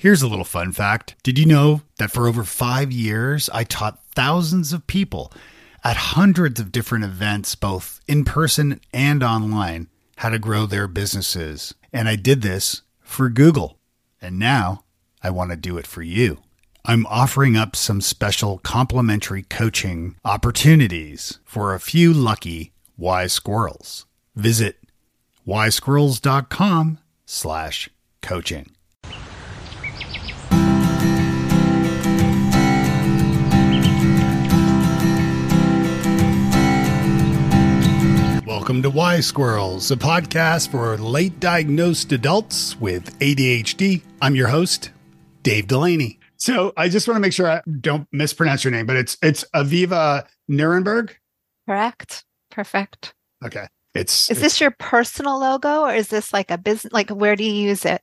Here's a little fun fact Did you know that for over five years, I taught thousands of people at hundreds of different events, both in person and online, how to grow their businesses? And I did this for Google. And now I want to do it for you. I'm offering up some special complimentary coaching opportunities for a few lucky wise squirrels. Visit wisesquirrels.com slash coaching. Welcome to Wise Squirrels, a podcast for late diagnosed adults with ADHD. I'm your host, Dave Delaney. So I just want to make sure I don't mispronounce your name, but it's it's Aviva Nirenberg. Correct. Perfect. Okay. It's Is it's- this your personal logo or is this like a business like where do you use it?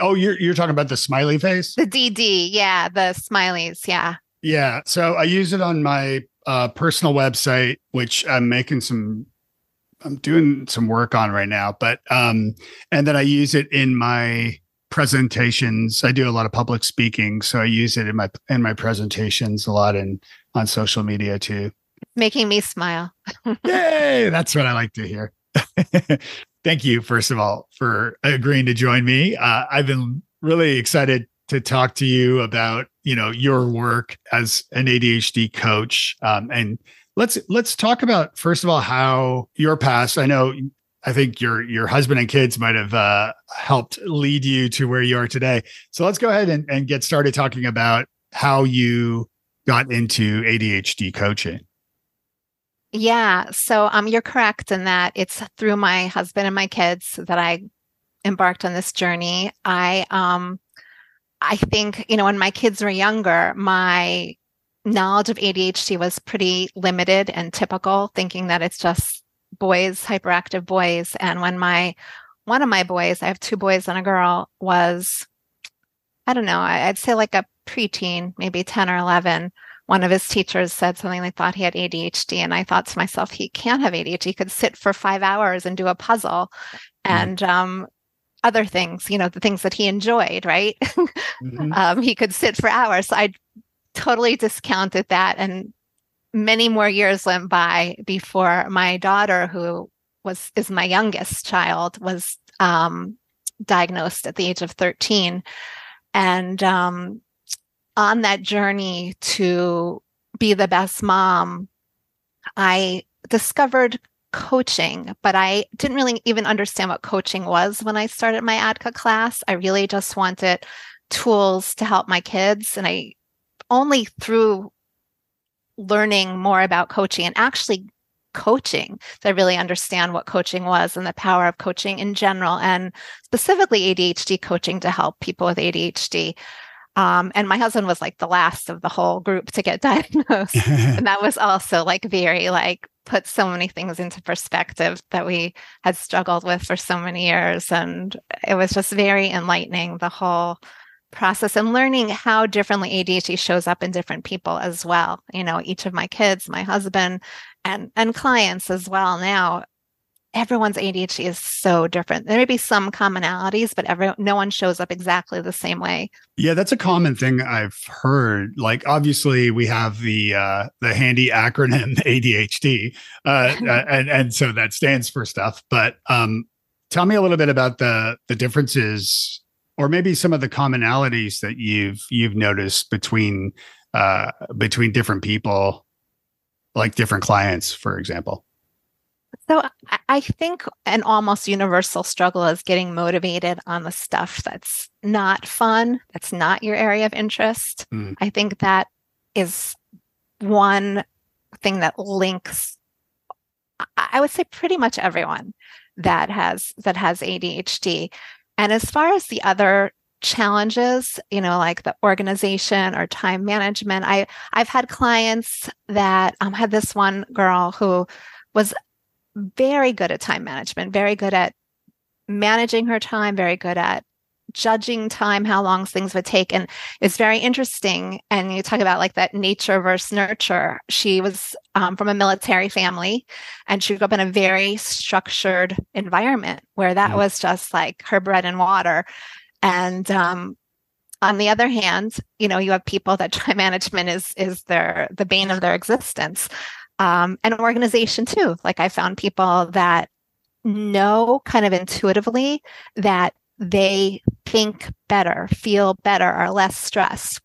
Oh, you're you're talking about the smiley face? The DD, yeah, the smileys, yeah. Yeah. So I use it on my uh, personal website, which I'm making some, I'm doing some work on right now. But, um, and then I use it in my presentations. I do a lot of public speaking. So I use it in my, in my presentations a lot and on social media too. Making me smile. Yay. That's what I like to hear. Thank you, first of all, for agreeing to join me. Uh, I've been really excited to talk to you about you know your work as an ADHD coach, um, and let's let's talk about first of all how your past. I know, I think your your husband and kids might have uh, helped lead you to where you are today. So let's go ahead and, and get started talking about how you got into ADHD coaching. Yeah. So um you're correct in that it's through my husband and my kids that I embarked on this journey. I um I think, you know, when my kids were younger, my knowledge of ADHD was pretty limited and typical, thinking that it's just boys, hyperactive boys. And when my one of my boys, I have two boys and a girl, was I don't know, I'd say like a preteen, maybe 10 or 11 one of his teachers said something they thought he had ADHD. And I thought to myself, he can't have ADHD. He could sit for five hours and do a puzzle and um, other things, you know, the things that he enjoyed, right? Mhm. um, he could sit for hours. So I totally discounted that. And many more years went by before my daughter, who was is my youngest child, was um, diagnosed at the age of 13. And um, on that journey to be the best mom, I discovered coaching, but I didn't really even understand what coaching was when I started my ADDCA class. I really just wanted tools to help my kids. And I only through learning more about coaching and actually coaching did I really understand what coaching was and the power of coaching in general and specifically ADHD coaching to help people with ADHD. Um, and my husband was like the last of the whole group to get diagnosed. and that was also like very like put so many things into perspective that we had struggled with for so many years. And it was just very enlightening, the whole process and learning how differently ADHD shows up in different people as well. You know, each of my kids, my husband, and and clients as well now everyone's ADHD is so different. There may be some commonalities, but every no one shows up exactly the same way. Yeah, that's a common thing I've heard. Like, obviously, we have the uh, the handy acronym ADHD, uh, uh, and and so that stands for stuff. But um, tell me a little bit about the the differences, or maybe some of the commonalities that you've you've noticed between uh, between different people, like different clients, for example. So I- think an almost universal struggle is getting motivated on the stuff that's not fun, that's not your area of interest. Mm. I think that is one thing that links I would say pretty much everyone that has that has ADHD. And as far as the other challenges, you know, like the organization or time management, I I've had clients that um, had this one girl who was very good at time management, very good at managing her time, very good at judging time, how long things would take. And it's very interesting. And you talk about like that nature versus nurture. She was um, from a military family and she grew up in a very structured environment where that Mm. was just like her bread and water. And um, on the other hand, you know, you have people that time management is is their the bane of their existence. Um, and organization too. Like I found people that know kind of intuitively that they think better, feel better, are less stressed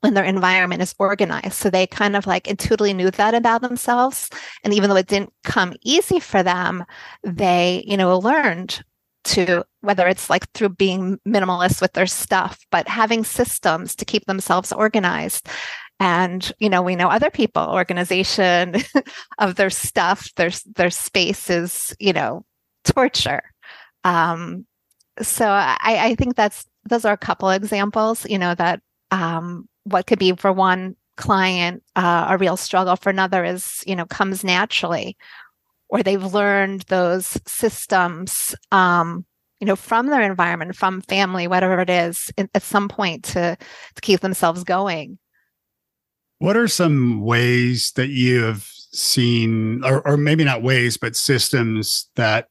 when their environment is organized. So they kind of like intuitively knew that about themselves. And even though it didn't come easy for them, they, you know, learned to whether it's like through being minimalist with their stuff, but having systems to keep themselves organized. And you know, we know other people, organization of their stuff, their their space is, you know, torture. Um, so I, I think that's those are a couple examples, you know, that um, what could be for one client uh, a real struggle for another is, you know, comes naturally, or they've learned those systems, um, you know, from their environment, from family, whatever it is, at some point to to keep themselves going. What are some ways that you have seen, or, or maybe not ways, but systems that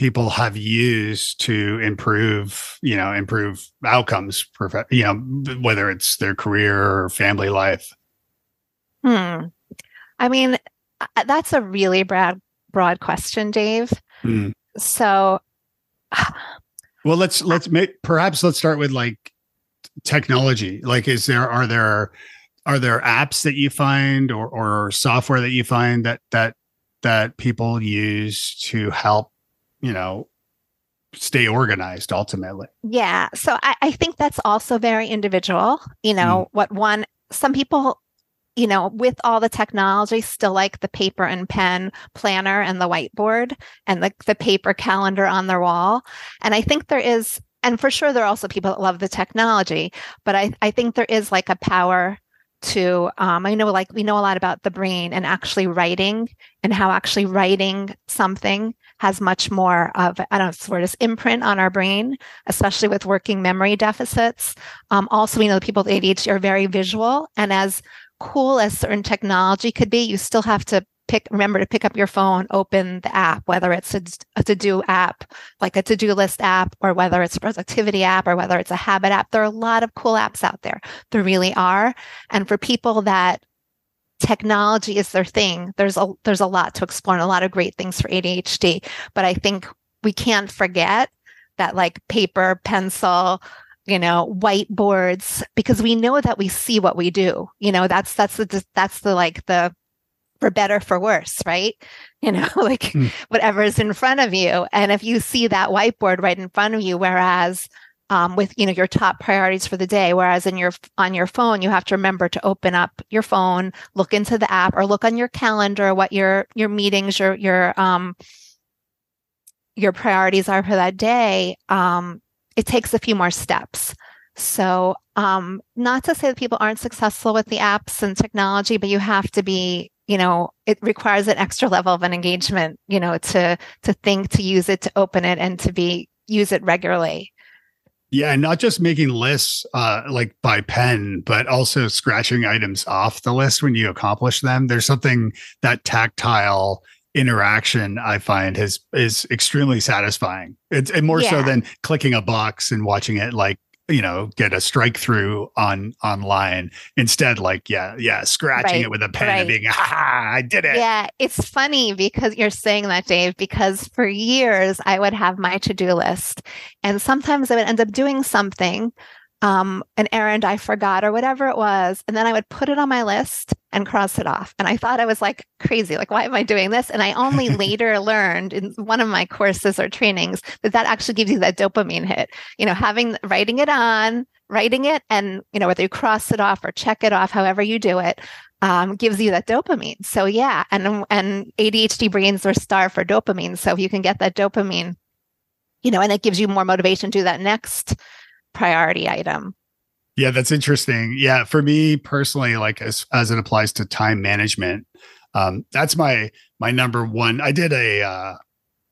people have used to improve you know improve outcomes you know whether it's their career or family life. Hmm. I mean that's a really broad broad question dave. Hmm. so well let's let's make perhaps let's start with like technology. Like is there are there are there apps that you find or or software that you find that that that people use to help you know stay organized ultimately yeah so i, I think that's also very individual you know mm. what one some people you know with all the technology still like the paper and pen planner and the whiteboard and the, the paper calendar on their wall and i think there is and for sure there are also people that love the technology but i, I think there is like a power to um, i know like we know a lot about the brain and actually writing and how actually writing something has much more of, I don't know, sort of imprint on our brain, especially with working memory deficits. Um, also, we know people with ADHD are very visual. And as cool as certain technology could be, you still have to pick, remember to pick up your phone, open the app, whether it's a, a to do app, like a to do list app, or whether it's a productivity app, or whether it's a habit app. There are a lot of cool apps out there. There really are. And for people that technology is their thing. There's a there's a lot to explore and a lot of great things for ADHD. But I think we can't forget that like paper, pencil, you know, whiteboards, because we know that we see what we do. You know, that's that's the that's the like the for better for worse, right? You know, like mm. whatever is in front of you. And if you see that whiteboard right in front of you, whereas um, with you know your top priorities for the day. Whereas in your on your phone you have to remember to open up your phone look into the app or look on your calendar what your your meetings your your um your priorities are for that day. Um it takes a few more steps. So um not to say that people aren't successful with the apps and technology but you have to be you know it requires an extra level of an engagement you know to to think to use it to open it and to be use it regularly yeah, and not just making lists uh, like by pen, but also scratching items off the list when you accomplish them. There's something that tactile interaction I find has is extremely satisfying. It's and more yeah. so than clicking a box and watching it like you know get a strike through on online instead like yeah yeah scratching right, it with a pen right. and being ha i did it yeah it's funny because you're saying that dave because for years i would have my to-do list and sometimes i would end up doing something um, an errand I forgot or whatever it was. And then I would put it on my list and cross it off. And I thought I was like crazy. Like, why am I doing this? And I only later learned in one of my courses or trainings that that actually gives you that dopamine hit. You know, having writing it on, writing it, and, you know, whether you cross it off or check it off, however you do it, um, gives you that dopamine. So yeah, and and ADHD brains are starved for dopamine. So if you can get that dopamine, you know, and it gives you more motivation to do that next priority item. Yeah, that's interesting. Yeah, for me personally, like as as it applies to time management, um, that's my my number one. I did a uh,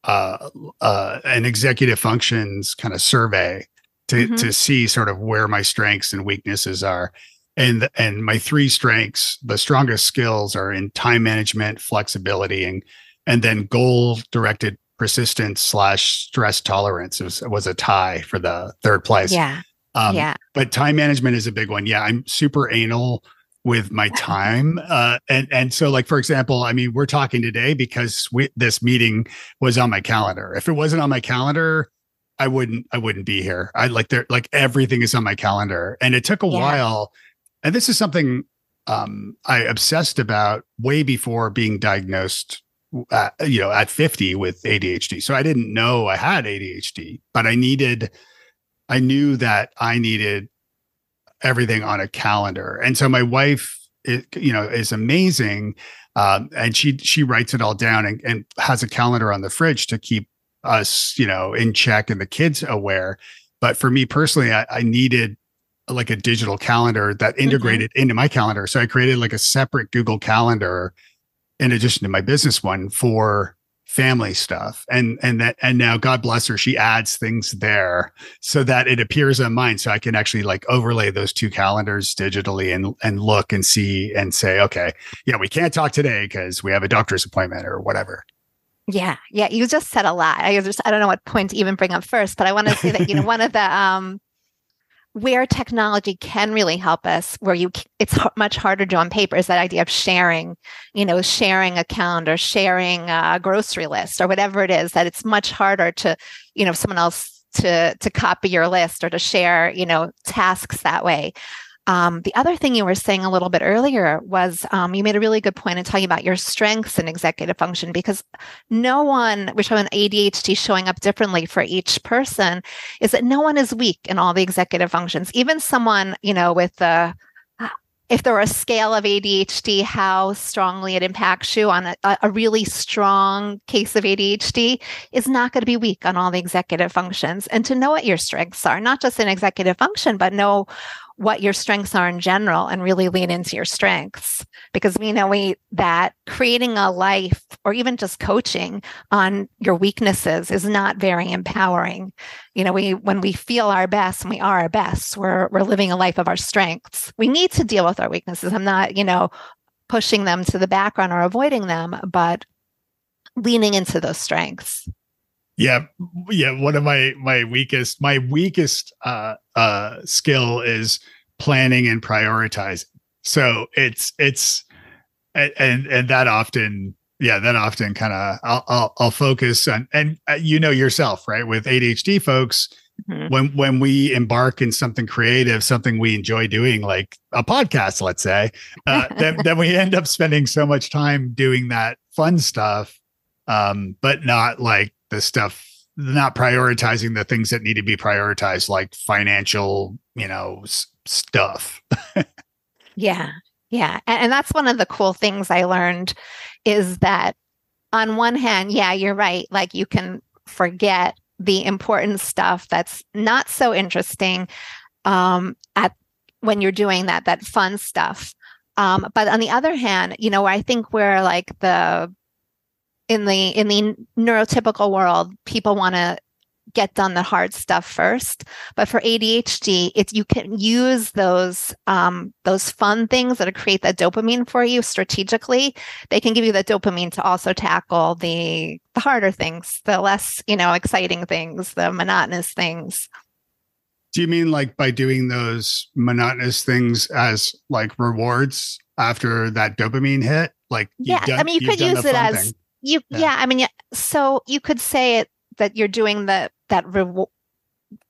uh, uh, an executive functions kind of survey to mm-hmm. to see sort of where my strengths and weaknesses are, and and my three strengths, the strongest skills are in time management, flexibility, and and then goal directed persistence slash stress tolerance was, was a tie for the third place. Yeah. Um, yeah. But time management is a big one. Yeah, I'm super anal with my time, uh, and and so like for example, I mean, we're talking today because we, this meeting was on my calendar. If it wasn't on my calendar, I wouldn't I wouldn't be here. I like there like everything is on my calendar, and it took a yeah. while. And this is something um, I obsessed about way before being diagnosed uh, you know, at 50 with ADHD. So I didn't know I had ADHD, but I needed, I knew that I needed everything on a calendar. And so my wife, it, you know, is amazing. Um, and she, she writes it all down and, and has a calendar on the fridge to keep us, you know, in check and the kids aware. But for me personally, I, I needed like a digital calendar that mm-hmm. integrated mm-hmm. into my calendar. So I created like a separate Google calendar in addition to my business one for family stuff. And and that and now god bless her she adds things there so that it appears on mine so i can actually like overlay those two calendars digitally and and look and see and say okay yeah we can't talk today because we have a doctor's appointment or whatever. Yeah yeah you just said a lot. I just i don't know what point to even bring up first but i want to say that you know one of the um where technology can really help us where you it's much harder to on paper is that idea of sharing you know sharing a calendar sharing a grocery list or whatever it is that it's much harder to you know someone else to to copy your list or to share you know tasks that way um, the other thing you were saying a little bit earlier was um, you made a really good point in talking about your strengths in executive function because no one, we're showing ADHD showing up differently for each person, is that no one is weak in all the executive functions. Even someone, you know, with the if there were a scale of ADHD, how strongly it impacts you on a, a really strong case of ADHD is not going to be weak on all the executive functions. And to know what your strengths are, not just in executive function, but know what your strengths are in general and really lean into your strengths. Because we know we that creating a life or even just coaching on your weaknesses is not very empowering. You know we when we feel our best and we are our best. We're we're living a life of our strengths. We need to deal with our weaknesses. I'm not you know pushing them to the background or avoiding them but leaning into those strengths yeah, yeah. One of my my weakest my weakest uh, uh, skill is planning and prioritizing. So it's it's and and that often yeah that often kind of I'll, I'll, I'll focus on and uh, you know yourself right with ADHD folks mm-hmm. when when we embark in something creative something we enjoy doing like a podcast let's say uh, then then we end up spending so much time doing that fun stuff um, but not like the stuff not prioritizing the things that need to be prioritized like financial you know s- stuff. Yeah. Yeah. And, and that's one of the cool things i learned is that on one hand yeah you're right like you can forget the important stuff that's not so interesting um, at when you're doing that that fun stuff. Um, but on the other hand you know i think where like the in the in the neurotypical world, people want to get done the hard stuff first. But for ADHD, it's you can use those um, those fun things that create that dopamine for you strategically. They can give you the dopamine to also tackle the the harder things, the less you know exciting things, the monotonous things. Do you mean like by doing those monotonous things as like rewards after that dopamine hit? Like yeah, done, I mean you could use it as thing you yeah. yeah, I mean yeah, so you could say it that you're doing the that reward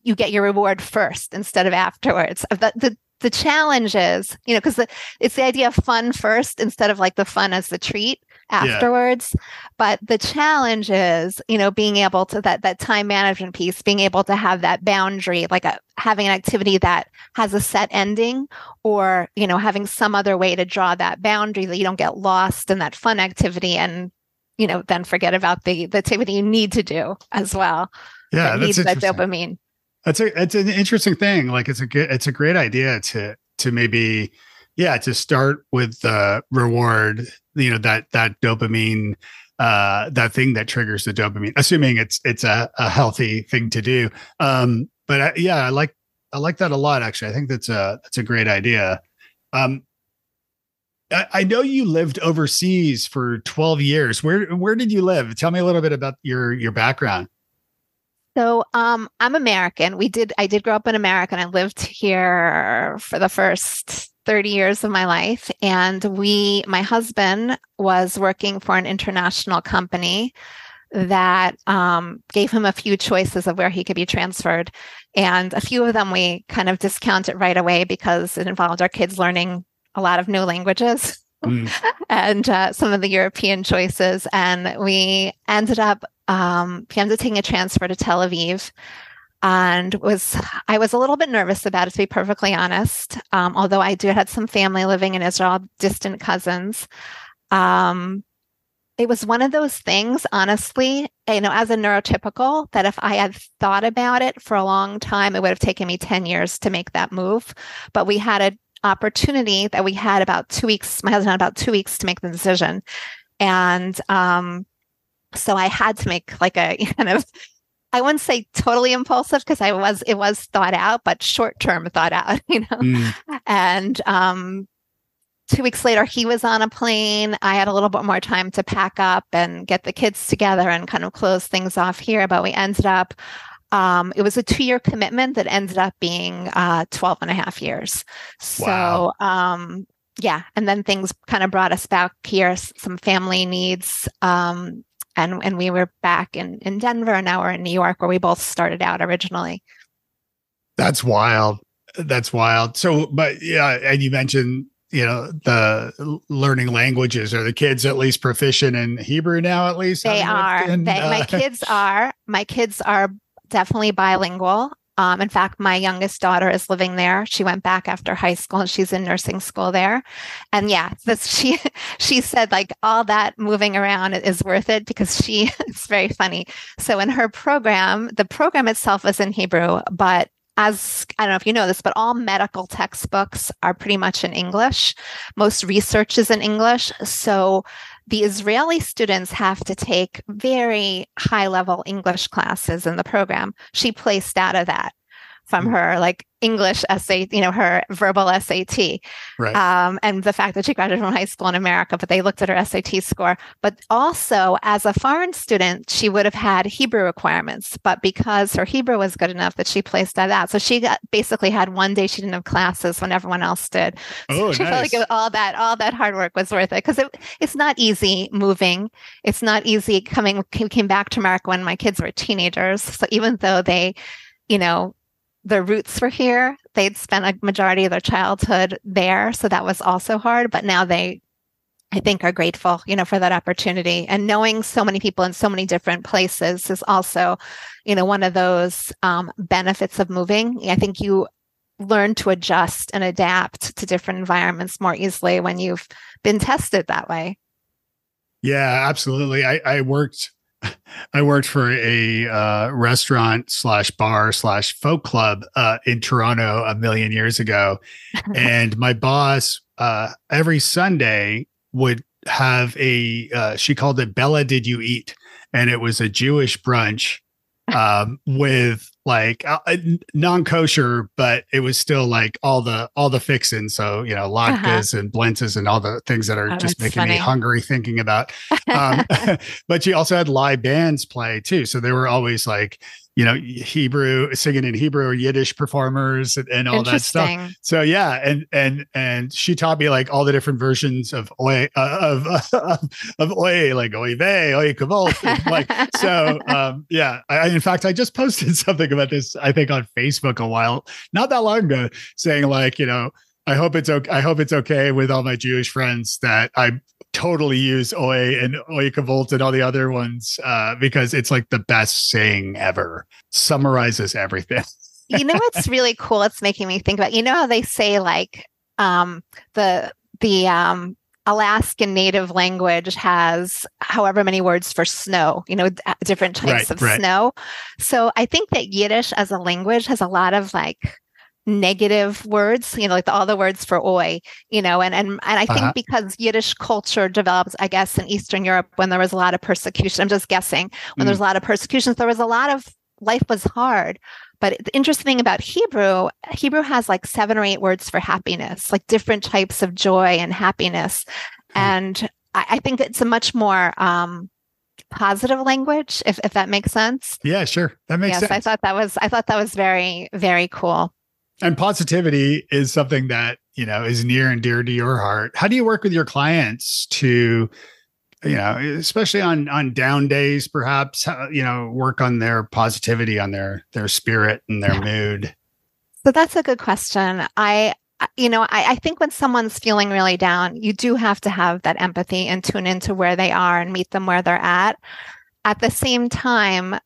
you get your reward first instead of afterwards. The the the challenge is, you know, because it's the idea of fun first instead of like the fun as the treat afterwards. Yeah. But the challenge is, you know, being able to that that time management piece, being able to have that boundary, like a having an activity that has a set ending, or you know, having some other way to draw that boundary that you don't get lost in that fun activity and you know, then forget about the the activity you need to do as well. Yeah, that that's needs that dopamine. That's a it's an interesting thing. Like it's a good it's a great idea to to maybe yeah to start with the reward. You know that that dopamine uh that thing that triggers the dopamine assuming it's it's a, a healthy thing to do um but I, yeah i like i like that a lot actually i think that's a that's a great idea um I know you lived overseas for 12 years. Where where did you live? Tell me a little bit about your your background. So um, I'm American. We did I did grow up in America and I lived here for the first 30 years of my life. And we, my husband was working for an international company that um, gave him a few choices of where he could be transferred. And a few of them we kind of discounted right away because it involved our kids learning a lot of new languages. Mm. and uh, some of the European choices. And we ended up, um, he ended up taking a transfer to Tel Aviv and was I was a little bit nervous about it to be perfectly honest. Um, although I do had some family living in Israel, distant cousins. Um, it was one of those things, honestly, you know, as a neurotypical, that if I had thought about it for a long time, it would have taken me 10 years to make that move. But we had an opportunity that we had about two weeks, my husband had about two weeks to make the decision. And um, so I had to make like a kind of I wouldn't say totally impulsive because I was it was thought out, but short term thought out, you know. Mm. And um two weeks later, he was on a plane. I had a little bit more time to pack up and get the kids together and kind of close things off here. But we ended up, um, it was a two year commitment that ended up being uh, 12 and a half years. Wow. So, um, yeah. And then things kind of brought us back here, some family needs. Um, and, and we were back in, in Denver and now we're in New York where we both started out originally. That's wild. That's wild. So, but yeah, and you mentioned you know the learning languages are the kids at least proficient in hebrew now at least they are they, uh, my kids are my kids are definitely bilingual um, in fact my youngest daughter is living there she went back after high school and she's in nursing school there and yeah this, she she said like all that moving around is worth it because she it's very funny so in her program the program itself is in hebrew but as I don't know if you know this, but all medical textbooks are pretty much in English. Most research is in English. So the Israeli students have to take very high level English classes in the program. She placed out of that from mm. her like English essay, you know, her verbal SAT. Right. Um, and the fact that she graduated from high school in America, but they looked at her SAT score. But also, as a foreign student, she would have had Hebrew requirements. But because her Hebrew was good enough that she placed at that. So she got, basically had one day she didn't have classes when everyone else did. So oh, she nice. felt like all that, all that hard work was worth it because it, it's not easy moving. It's not easy coming, came back to America when my kids were teenagers. So even though they, you know, their roots were here. They'd spent a majority of their childhood there. So that was also hard. But now they, I think, are grateful, you know, for that opportunity. And knowing so many people in so many different places is also, you know, one of those um, benefits of moving. I think you learn to adjust and adapt to different environments more easily when you've been tested that way. Yeah, absolutely. I, I worked I worked for a uh, restaurant slash bar slash folk club uh, in Toronto a million years ago, and my boss uh, every Sunday would have a uh, she called it Bella Did You Eat, and it was a Jewish brunch um, with like uh, uh non-kosher, but it was still like all the all the fixins. So you know, latkes uh-huh. and blintzes and all the things that are oh, just making funny. me hungry thinking about. Um, but she also had live bands play too, so they were always like you know Hebrew singing in Hebrew or Yiddish performers and, and all that stuff. So yeah, and and and she taught me like all the different versions of oy uh, of, of of oy like oy vey oy kavol like so um yeah. I, in fact, I just posted something about this I think on Facebook a while not that long ago saying like you know I hope it's okay. I hope it's okay with all my Jewish friends that I totally use Oi and Oi Kavolt and all the other ones uh, because it's like the best saying ever. Summarizes everything. you know what's really cool? It's making me think about. You know how they say like um, the the um, Alaskan Native language has however many words for snow, you know, different types right, of right. snow. So I think that Yiddish as a language has a lot of like negative words, you know, like the, all the words for oi, you know, and and and I think uh-huh. because Yiddish culture developed, I guess, in Eastern Europe when there was a lot of persecution. I'm just guessing when mm. there was a lot of persecutions, there was a lot of life was hard. But the interesting thing about Hebrew, Hebrew has like seven or eight words for happiness, like different types of joy and happiness. Mm. And I, I, think it's a much more um, positive language, if, if that makes sense. Yeah, sure. That makes yes, sense. I thought that was I thought that was very, very cool. And positivity is something that, you know, is near and dear to your heart. How do you work with your clients to, you know, especially on on down days, perhaps, you know, work on their positivity, on their their spirit and their mood? So that's a good question. I you know, I, I, think when someone's feeling really down, you do have to have that empathy and tune into where they are and meet them where they're at. At the same time,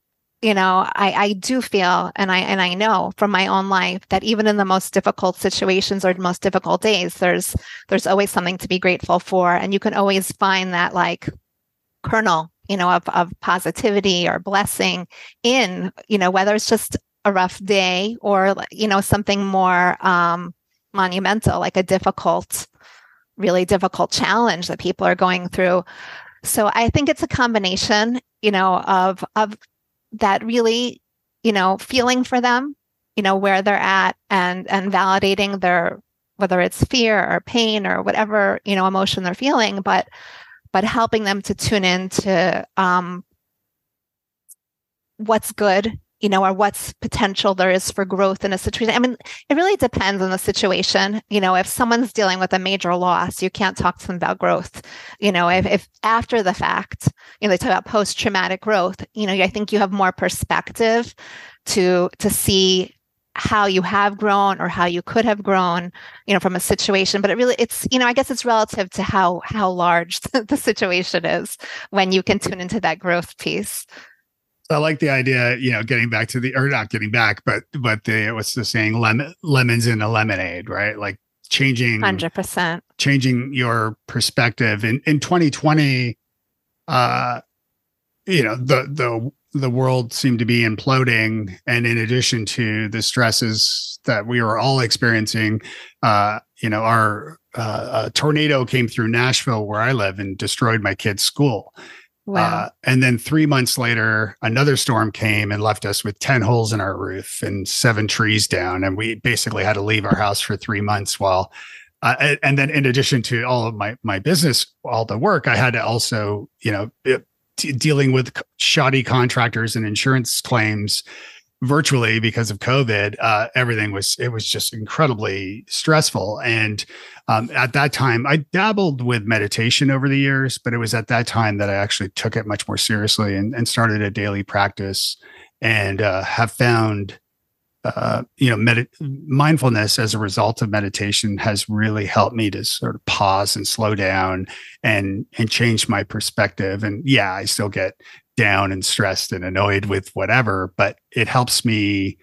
you know, I, I do feel and I and I know from my own life that even in the most difficult situations or most difficult days, there's there's always something to be grateful for. And you can always find that like kernel, you know, of, of positivity or blessing in, you know, whether it's just a rough day or you know something more um monumental, like a difficult, really difficult challenge that people are going through. So I think it's a combination, you know, of of that really, you know, feeling for them, you know, where they're at and and validating their whether it's fear or pain or whatever, you know, emotion they're feeling, but but helping them to tune into um, what's good you know, or what's potential there is for growth in a situation. I mean, it really depends on the situation. You know, if someone's dealing with a major loss, you can't talk to them about growth. You know, if, if after the fact, you know, they talk about post traumatic growth, you know, I think you have more perspective to to see how you have grown or how you could have grown you know from a situation but it really it's you know i guess it's relative to how how large the situation is when you can tune into that growth piece I like the idea, you know, getting back to the or not getting back, but but the what's the saying, lemon lemons in a lemonade, right? Like changing hundred percent, changing your perspective. In in 2020, uh, you know, the the the world seemed to be imploding, and in addition to the stresses that we were all experiencing, uh, you know, our uh, tornado came through Nashville, where I live, and destroyed my kid's school Wow. Uh, and then three months later, another storm came and left us with 10 holes in our roof and seven trees down. And we basically had to leave our house for three months while, uh, and then in addition to all of my, my business, all the work, I had to also, you know, it, dealing with shoddy contractors and insurance claims virtually because of COVID, uh, everything was it was just incredibly stressful. And um, at that time, I dabbled with meditation over the years, but it was at that time that I actually took it much more seriously and, and started a daily practice, and uh, have found. Uh, you know, med- mindfulness as a result of meditation has really helped me to sort of pause and slow down and and change my perspective. And yeah, I still get down and stressed and annoyed with whatever, but it helps me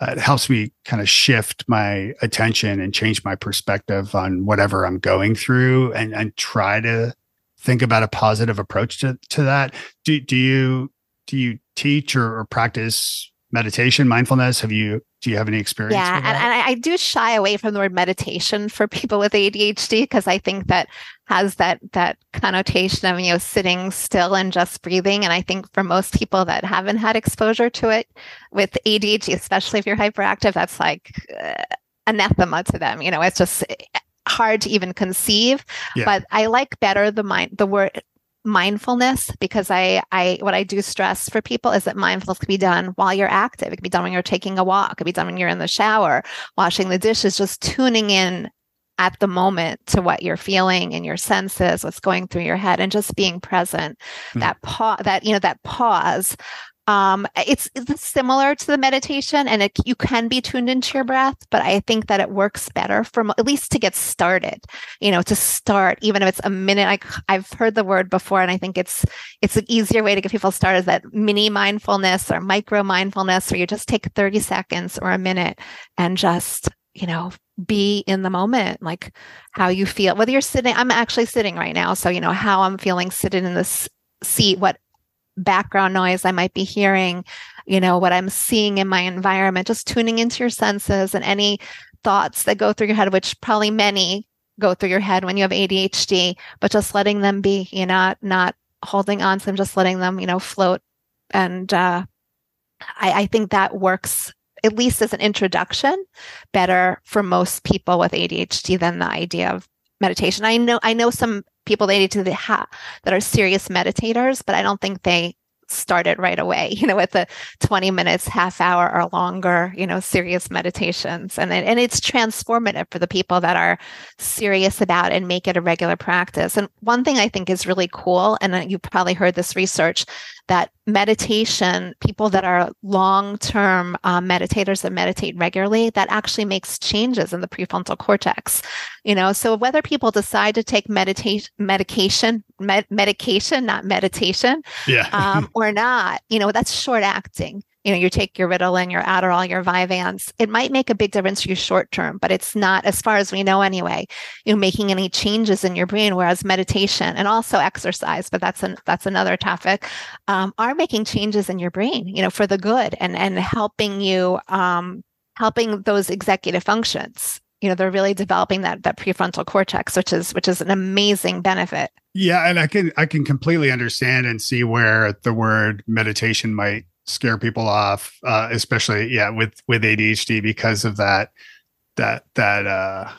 uh, it helps me kind of shift my attention and change my perspective on whatever I'm going through and and try to think about a positive approach to to that. Do do you do you teach or, or practice meditation, mindfulness? Have you do you have any experience? Yeah, and, and I, I, do shy away from the word meditation for people with ADHD because I think that has that that connotation of you know sitting still and just breathing. And I think for most people that haven't had exposure to it with ADHD, especially if you're hyperactive, that's like uh, anathema to them. You know, it's just eh, hard to even conceive. Yeah. But I like better the mind the word mindfulness because I, I, what I do stress for people is that mindfulness can be done while you're active. It can be done when you're taking a walk. It can be done when you're in the shower, washing the dishes, just tuning in at the moment to what you're feeling and your senses, what's going through your head, and just being present. Mm-hmm. That pause, that you know, that pause um, it's, it's similar to the meditation and it, you can be tuned into your breath, but I think that it works better from at least to get started, you know, to start, even if it's a minute. I, I've heard the word before and I think it's, it's an easier way to get people started that mini mindfulness or micro mindfulness, where you just take 30 seconds or a minute and just, you know, be in the moment, like how you feel, whether you're sitting, I'm actually sitting right now. So, you know, how I'm feeling sitting in this seat, what background noise I might be hearing, you know, what I'm seeing in my environment, just tuning into your senses and any thoughts that go through your head, which probably many go through your head when you have ADHD, but just letting them be, you know, not, not holding on to them, just letting them, you know, float. And uh, I, I think that works at least as an introduction better for most people with ADHD than the idea of meditation. I know I know some people they need to have that are serious meditators, but I don't think they started right away, you know, with the 20 minutes, half hour or longer, you know, serious meditations. And, and it's transformative for the people that are serious about and make it a regular practice. And one thing I think is really cool, and uh, you probably heard this research, that meditation, people that are long term um, meditators that meditate regularly, that actually makes changes in the prefrontal cortex. You know, so whether people decide to take meditation, medication, med- medication, not meditation, yeah. um, or not, you know, that's short acting you know, you take your Ritalin, your Adderall, your Vyvanse, it might make a big difference for you short term, but it's not, as far as we know anyway, you know, making any changes in your brain. Whereas meditation and also exercise, but that's an that's another topic, um, are making changes in your brain, you know, for the good and and helping you um, helping those executive functions. You know, they're really developing that that prefrontal cortex, which is which is an amazing benefit. Yeah, and I can I can completely understand and see where the word meditation might scare people off, uh, especially yeah with with ADHD because of that that that uh,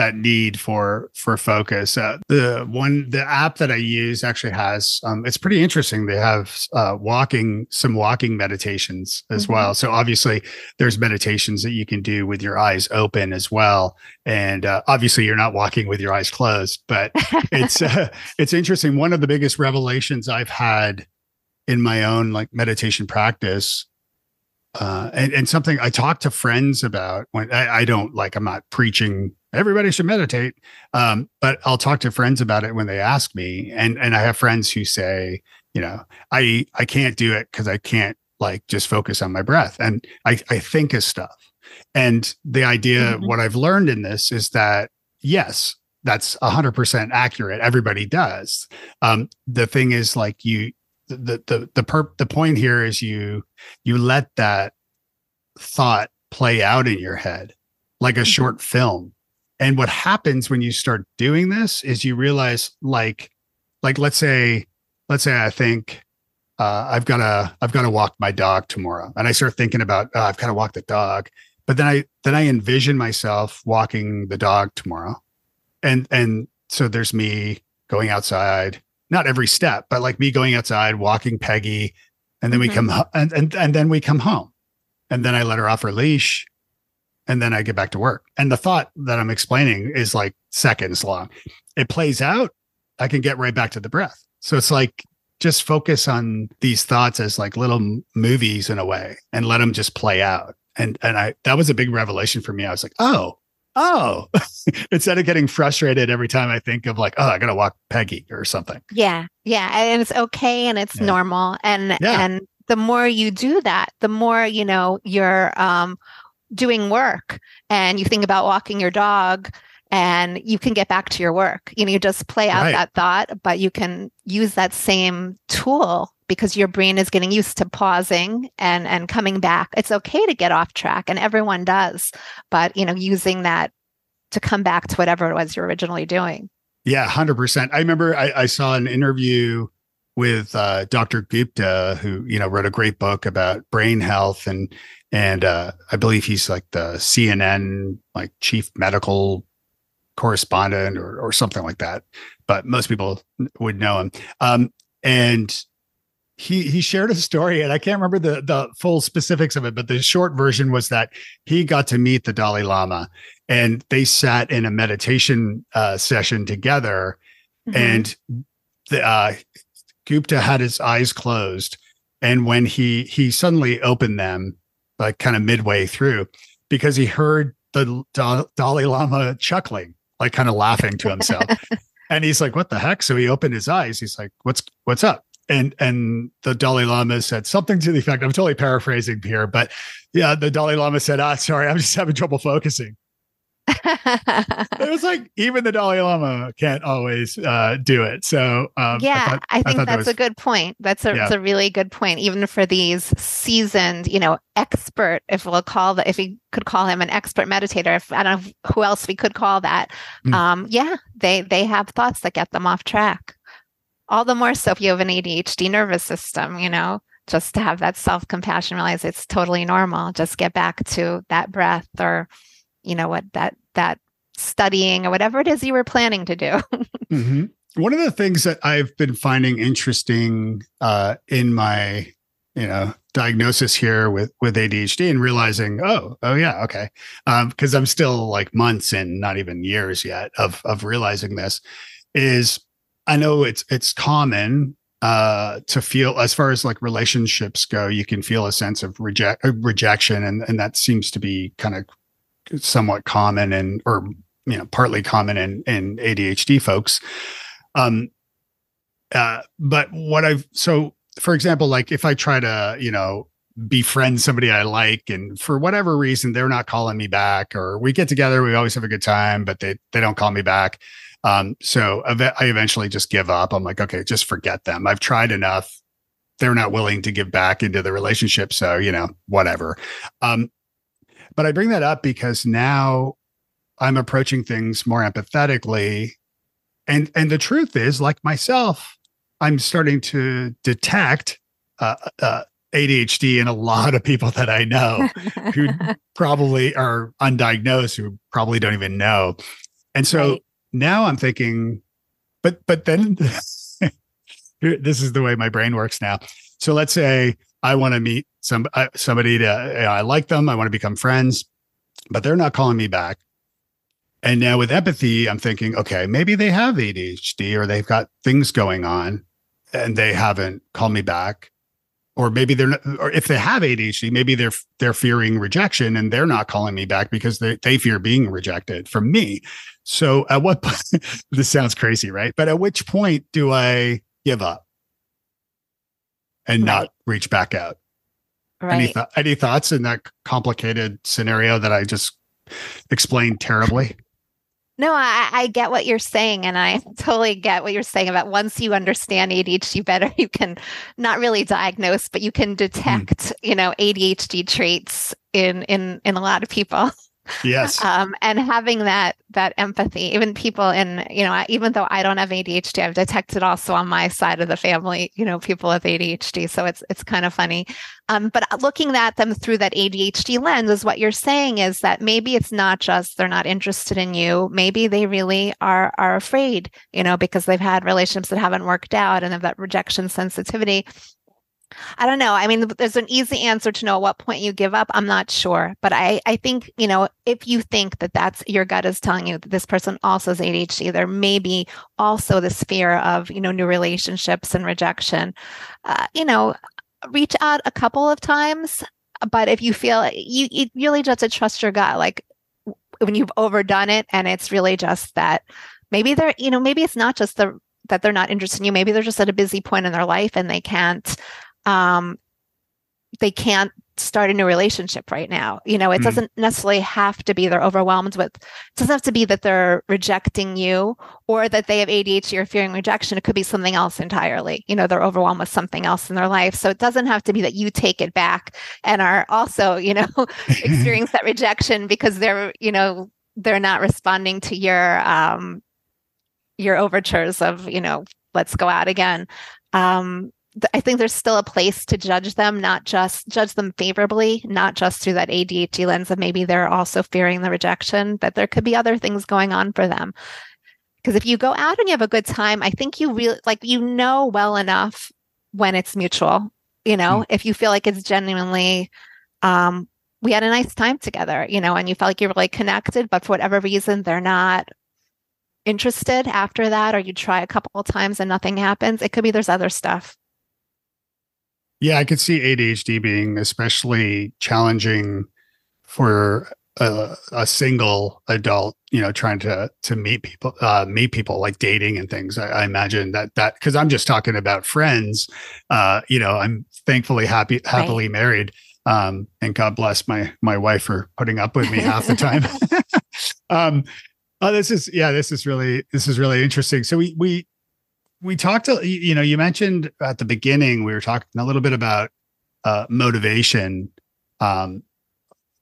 that need for for focus. Uh, the one the app that I use actually has um, it's pretty interesting. They have uh, walking some walking meditations as mm-hmm. well. So obviously there's meditations that you can do with your eyes open as well, and uh, obviously you're not walking with your eyes closed. But it's uh, it's interesting. One of the biggest revelations I've had in my own like meditation practice uh, and, and something I talk to friends about when I, I, don't like, I'm not preaching everybody should meditate. Um, but I'll talk to friends about it when they ask me. And, and I have friends who say, you know, I, I can't do it because I can't like just focus on my breath. And I, I think of stuff. And the idea, mm-hmm. what I've learned in this is that, yes, that's 100% accurate. Everybody does. Um, the thing is like you, the the the perp the point here is you you let that thought play out in your head like a mm-hmm. short film. And what happens when you start doing this is you realize like like let's say let's say i think uh, i've got to i've got to walk my dog tomorrow. And i start thinking about oh, i've got to walk the dog. But then i then i envision myself walking the dog tomorrow. And and so there's me going outside not every step, but like me going outside, walking Peggy, and then mm-hmm. we come and, and and then we come home, and then I let her off her leash, and then I get back to work. And the thought that I'm explaining is like seconds long. It plays out. I can get right back to the breath. So it's like just focus on these thoughts as like little movies in a way, and let them just play out. And and I that was a big revelation for me. I was like, oh, oh, instead of getting frustrated every time I think of like, oh, I gotta walk Peggy or something. Yeah. Yeah. And it's okay and it's yeah. normal. And yeah. and the more you do that, the more, you know, you're um doing work and you think about walking your dog and you can get back to your work. You know, you just play out right. that thought, but you can use that same tool because your brain is getting used to pausing and and coming back. It's okay to get off track and everyone does, but you know, using that to come back to whatever it was you're originally doing. Yeah, 100%. I remember I, I saw an interview with uh, Dr. Gupta, who you know wrote a great book about brain health, and and uh, I believe he's like the CNN like chief medical correspondent or or something like that. But most people would know him. Um, and he he shared a story and I can't remember the the full specifics of it, but the short version was that he got to meet the Dalai Lama and they sat in a meditation uh, session together, mm-hmm. and the uh, Gupta had his eyes closed, and when he he suddenly opened them, like kind of midway through, because he heard the da- Dalai Lama chuckling, like kind of laughing to himself. and he's like, "What the heck?" So he opened his eyes. He's like, "What's what's up?" And and the Dalai Lama said something to the effect. I'm totally paraphrasing here, but yeah, the Dalai Lama said, "Ah, sorry, I'm just having trouble focusing." it was like even the Dalai Lama can't always uh, do it. So um, yeah, I, thought, I think I that's that was, a good point. That's a, yeah. a really good point. Even for these seasoned, you know, expert, if we'll call that, if we could call him an expert meditator, if I don't know who else we could call that. Mm. Um, yeah, they they have thoughts that get them off track all the more so if you have an ADHD nervous system, you know, just to have that self compassion, realize it's totally normal. Just get back to that breath or, you know, what that, that studying or whatever it is you were planning to do. mm-hmm. One of the things that I've been finding interesting uh, in my, you know, diagnosis here with with ADHD and realizing, oh, oh yeah, okay, because um, I'm still like months and not even years yet of of realizing this, is I know it's it's common uh to feel as far as like relationships go you can feel a sense of reject uh, rejection and and that seems to be kind of somewhat common and or you know partly common in in ADHD folks. Um uh but what I've so for example like if I try to you know befriend somebody I like and for whatever reason they're not calling me back or we get together we always have a good time but they they don't call me back um, so I eventually just give up. I'm like, okay, just forget them. I've tried enough. They're not willing to give back into the relationship. So, you know, whatever. Um, but I bring that up because now I'm approaching things more empathetically. And and the truth is, like myself, I'm starting to detect uh, uh, ADHD in a lot of people that I know who probably are undiagnosed, who probably don't even know. And so right now I'm thinking, but but then this is the way my brain works now. So let's say I want to meet some uh, somebody to I like them, I want to become friends, but they're not calling me back. And now with empathy, I'm thinking, okay, maybe they have ADHD or they've got things going on and they haven't called me back. Or maybe they're not, or if they have ADHD, maybe they're they're fearing rejection and they're not calling me back because they, they fear being rejected from me. So at what point, this sounds crazy, right? But at which point do I give up and right. not reach back out? Right. Any, th- any thoughts in that complicated scenario that I just explained terribly? No, I, I, get what you're saying. And I totally get what you're saying about once you understand ADHD better, you can not really diagnose, but you can detect, mm. you know, ADHD traits in in in a lot of people. Yes. Um, and having that that empathy, even people in, you know, even though I don't have ADHD, I've detected also on my side of the family, you know, people with ADHD. So it's it's kind of funny. Um, but looking at them through that ADHD lens is what you're saying is that maybe it's not just they're not interested in you. Maybe they really are are afraid, you know, because they've had relationships that haven't worked out and have that rejection sensitivity. I don't know. I mean, there's an easy answer to know at what point you give up. I'm not sure, but I, I think you know if you think that that's your gut is telling you that this person also has ADHD, there may be also this fear of you know new relationships and rejection. Uh, you know, reach out a couple of times, but if you feel you, you really just to trust your gut. Like when you've overdone it, and it's really just that maybe they're you know maybe it's not just the that they're not interested in you. Maybe they're just at a busy point in their life and they can't um, they can't start a new relationship right now. You know, it mm doesn't necessarily have to be they're overwhelmed with, it doesn't have to be that they're rejecting you or that they have ADHD or fearing rejection. It could be something else entirely. You know, they're overwhelmed with something else in their life. So it doesn't have to be that you take it back and are also, you know, experience that rejection because they're, you know, they're not responding to your, um, your overtures of, you know, let's go out again. Um, I think there's still a place to judge them, not just judge them favorably, not just through that ADHD lens of maybe they're also fearing the rejection, but there could be other things going on for them. Because if you go out and you have a good time, I think you really like you know well enough when it's mutual. You know, mm. if you feel like it's genuinely um we had a nice time together, you know, and you felt like you're really connected, but for whatever reason they're not interested after that, or you try a couple of times and nothing happens, it could be there's other stuff yeah, I could see ADHD being especially challenging for a, a, single adult, you know, trying to to meet people, uh, meet people like dating and things. I, I imagine that that because I'm just talking about friends. Uh, you know, I'm thankfully happy happily right. married, um, and God bless my my wife for putting up with me half the time. um, oh, this is yeah, this is really this is really interesting. So we we we talked you know you mentioned at the beginning we were talking a little bit about uh, motivation um,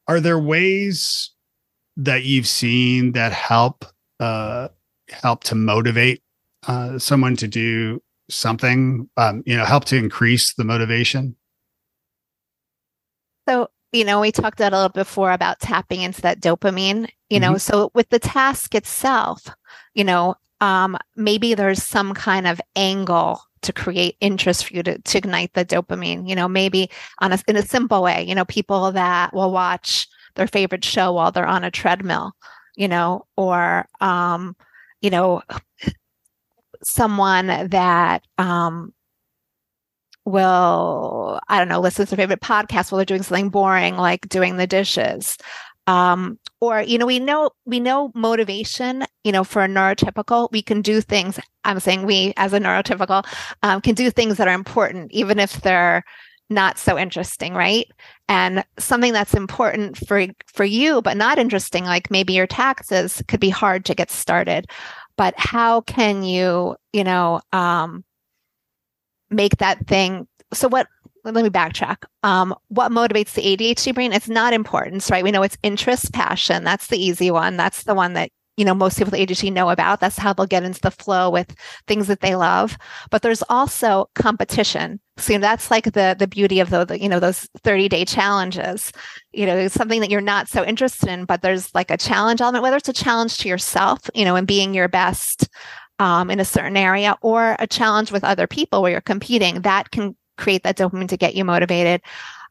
are there ways that you've seen that help uh, help to motivate uh, someone to do something um, you know help to increase the motivation so you know, we talked a little before about tapping into that dopamine, you know, mm-hmm. so with the task itself, you know, um, maybe there's some kind of angle to create interest for you to, to ignite the dopamine, you know, maybe on a, in a simple way, you know, people that will watch their favorite show while they're on a treadmill, you know, or, um, you know, someone that, um, will i don't know listen to their favorite podcast while they're doing something boring like doing the dishes um, or you know we know we know motivation you know for a neurotypical we can do things i'm saying we as a neurotypical um, can do things that are important even if they're not so interesting right? And something that's important for for you but not interesting like maybe your taxes could be hard to get started. But how can you you know um, make that thing so what let me backtrack. Um, what motivates the adhd brain it's not importance right? We know it's interest passion. That's the easy one. That's the one that you know most people with adhd know about. That's how they'll get into the flow with things that they love. But there's also competition. So you know, that's like the the beauty of the, the you know those 30 day challenges. You know it's something that you're not so interested in but there's like a challenge element whether it's a challenge to yourself you know and being your best um, in a certain area or a challenge with other people where you're competing, that can create that dopamine to get you motivated.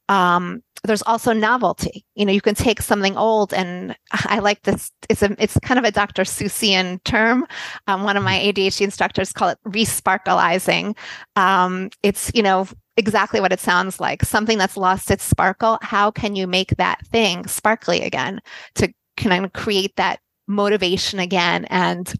Um, there's also novelty. You know, you can take something old, and I like this. It's a, it's kind of a Dr. Seussian term. Um, one of my ADHD instructors call it resparkleizing. Um, it's you know exactly what it sounds like. Something that's lost its sparkle. How can you make that thing sparkly again to kind of create that motivation again and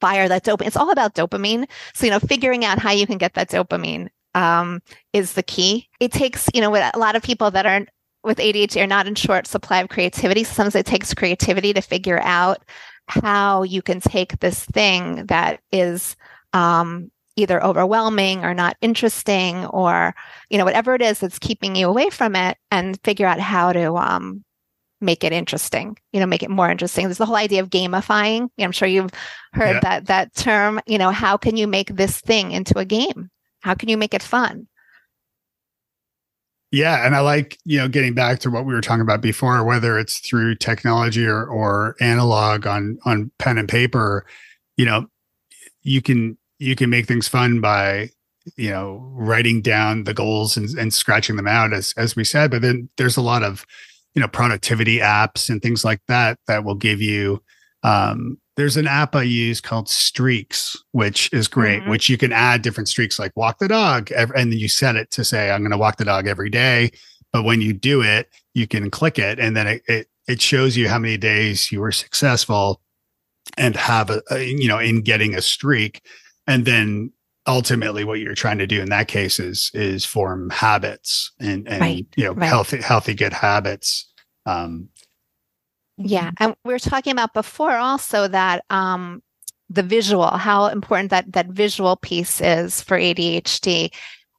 fire that dopamine. It's all about dopamine. So, you know, figuring out how you can get that dopamine um, is the key. It takes, you know, with a lot of people that are with ADHD are not in short supply of creativity. Sometimes it takes creativity to figure out how you can take this thing that is um, either overwhelming or not interesting or you know whatever it is that's keeping you away from it and figure out how to um, make it interesting you know make it more interesting there's the whole idea of gamifying i'm sure you've heard yeah. that that term you know how can you make this thing into a game how can you make it fun? Yeah and i like you know getting back to what we were talking about before whether it's through technology or or analog on on pen and paper you know you can you can make things fun by you know writing down the goals and, and scratching them out as as we said but then there's a lot of you know productivity apps and things like that that will give you um, there's an app I use called Streaks, which is great, mm-hmm. which you can add different streaks like walk the dog, and then you set it to say, I'm going to walk the dog every day. But when you do it, you can click it, and then it, it, it shows you how many days you were successful and have a, a, you know, in getting a streak. And then ultimately what you're trying to do in that case is is form habits and and right, you know right. healthy healthy good habits um yeah and we were talking about before also that um the visual how important that that visual piece is for ADHD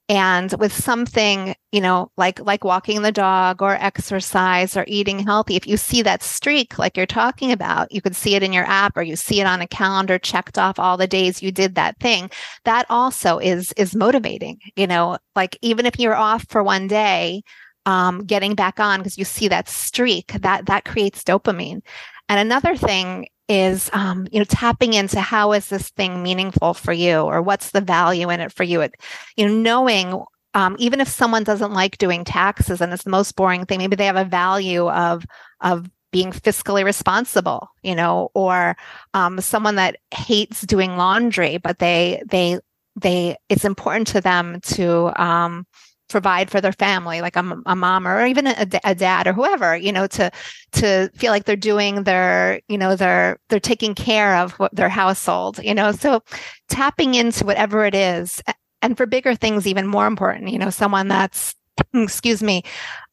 and with something you know like like walking the dog or exercise or eating healthy if you see that streak like you're talking about you could see it in your app or you see it on a calendar checked off all the days you did that thing that also is is motivating you know? Like even if you're off for one day um, getting back on because you see that streak that that creates dopamine. And another thing is um, you know tapping into how is this thing meaningful for you or what's the value in it for you? It, you know knowing um, even if someone doesn't like doing taxes and it's the most boring thing maybe they have a value of of being fiscally responsible you know or um, someone that hates doing laundry but they they they it's important to them to um, provide for their family like a, a mom or even a, a, dad or whoever you know to to feel like they're doing their you know they're they're taking care of what, their household you know? So tapping into whatever it is and for bigger things even more important you know someone that's excuse me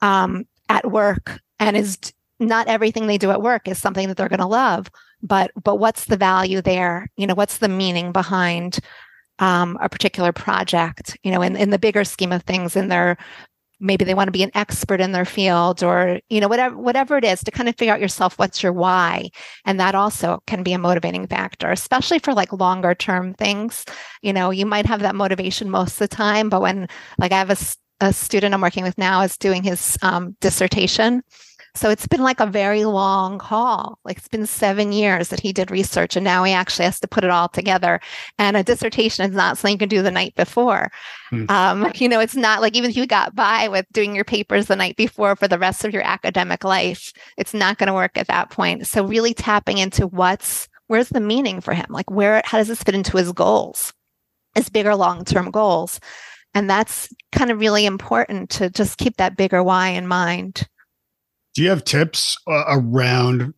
um, at work and is not everything they do at work is something that they're going to love but but what's the value there? You know what's the meaning behind um, a particular project, you know, in, in the bigger scheme of things, in their maybe they want to be an expert in their field or you know whatever whatever it is to kind of figure out yourself what's your why and that also can be a motivating factor especially for like longer term things you know you might have that motivation most of the time but when like i have a a student I'm working with now is doing his um, dissertation. So it's been like a very long haul. Like it's been seven years that he did research, and now he actually has to put it all together. And a dissertation is not something you can do the night before. Hmm. Um, you know, it's not like even if you got by with doing your papers the night before for the rest of your academic life, it's not going to work at that point. So really tapping into what's where's the meaning for him? Like where how does this fit into his goals? His bigger long-term goals. And that's kind of really important to just keep that bigger why in mind do you have tips uh, around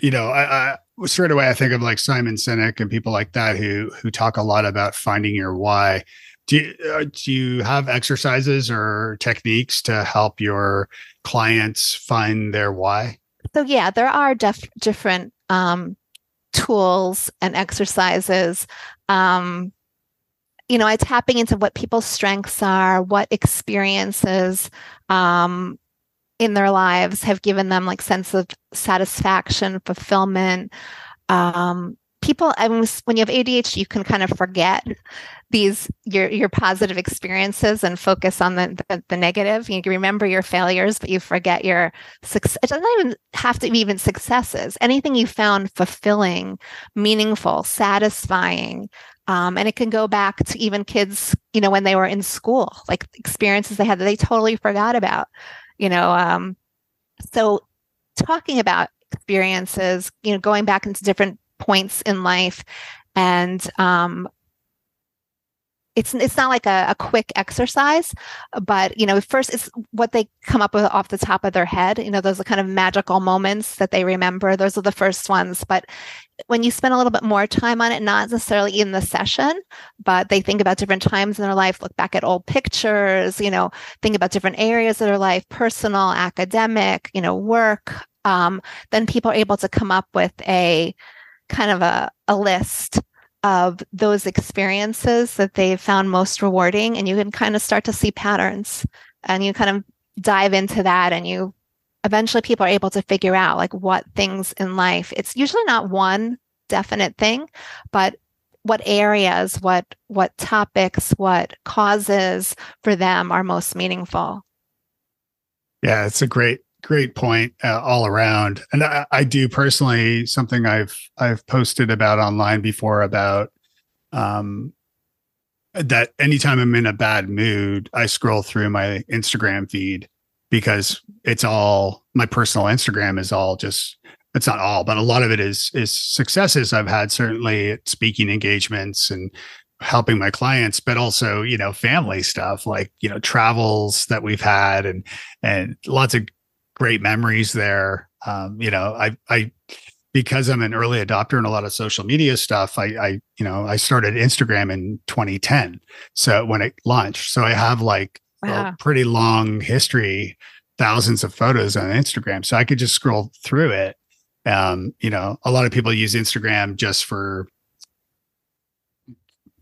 you know I, I straight away i think of like simon sinek and people like that who who talk a lot about finding your why. Do you, uh, do you have exercises or techniques to help your clients find their why? So yeah there are def- different um, tools and exercises. Um, you know, tapping into what people's strengths are, what experiences um, in their lives have given them like sense of satisfaction, fulfillment. Um, people, I mean, when you have ADHD, you can kind of forget these your your positive experiences and focus on the, the, the negative. You remember your failures, but you forget your success. It doesn't even have to be even successes. Anything you found fulfilling, meaningful, satisfying. Um, and it can go back to even kids, you know, when they were in school, like experiences they had that they totally forgot about you know um, so talking about experiences you know going back into different points in life and um, it's it's not like a, a, quick exercise, but you know, first it's what they come up with off the top of their head. You know, those are kind of magical moments that they remember. Those are the first ones. But when you spend a little bit more time on it, not necessarily in the session, but they think about different times in their life, look back at old pictures, you know, think about different areas of their life, personal, academic, you know, work. Um, then people are able to come up with a kind of a, a list of those experiences that they've found most rewarding. And you can kind of start to see patterns and you kind of dive into that and you eventually people are able to figure out like what things in life it's usually not one definite thing but what areas what what topics what causes for them are most meaningful yeah it's a great great point uh, all around. And I, I, do personally something i've i've posted about online before about um that anytime i'm in a bad mood i scroll through my instagram feed because it's all my personal Instagram is all just it's not all, but a lot of it is is successes. I've had certainly speaking engagements and helping my clients, but also, you know, family stuff like, you know, travels that we've had and and lots of great memories there. Um, you know, I I because I'm an early adopter in a lot of social media stuff, I, I, you know, I started Instagram in 2010. So when it launched, so I have like wow. a pretty long history, thousands of photos on Instagram. So I could just scroll through it. Um, you know, a lot of people use Instagram just for,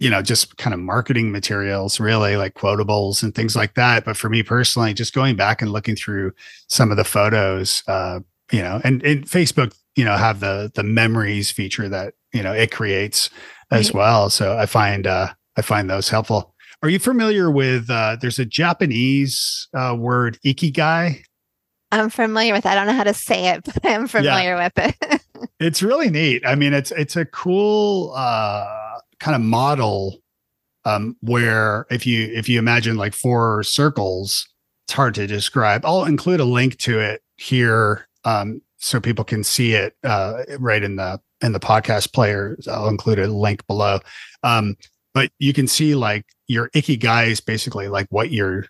you know, just kind of marketing materials, really like quotables and things like that. But for me personally, just going back and looking through some of the photos, uh, you know, and, and Facebook, you know, have the the memories feature that you know it creates as right. well. So I find uh, I find those helpful. Are you familiar with? Uh, there's a Japanese uh, word ikigai. I'm familiar with. It. I don't know how to say it, but I'm familiar yeah. with it. it's really neat. I mean, it's it's a cool uh, kind of model um, where if you if you imagine like four circles, it's hard to describe. I'll include a link to it here um, so people can see it uh, right in the in the podcast player. I'll include a link below. Um, but you can see like your ikigai is basically like what you're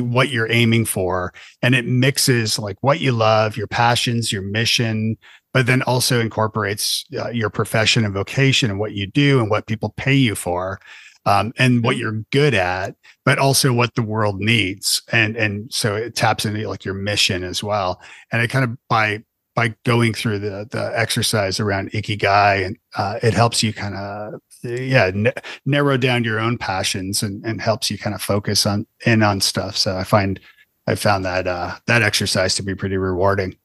what you're aiming for and it mixes like what you love your passions your mission but then also incorporates uh, your profession and vocation and what you do and what people pay you for um, and what mm-hmm. you're good at but also what the world needs. And and so it taps into like your mission as well. And it kind of by by going through the the exercise around ikigai and uh, it helps you kind of yeah n- narrow down your own passions and, and helps you kind of focus on in on stuff. So i find i found that uh that exercise to be pretty rewarding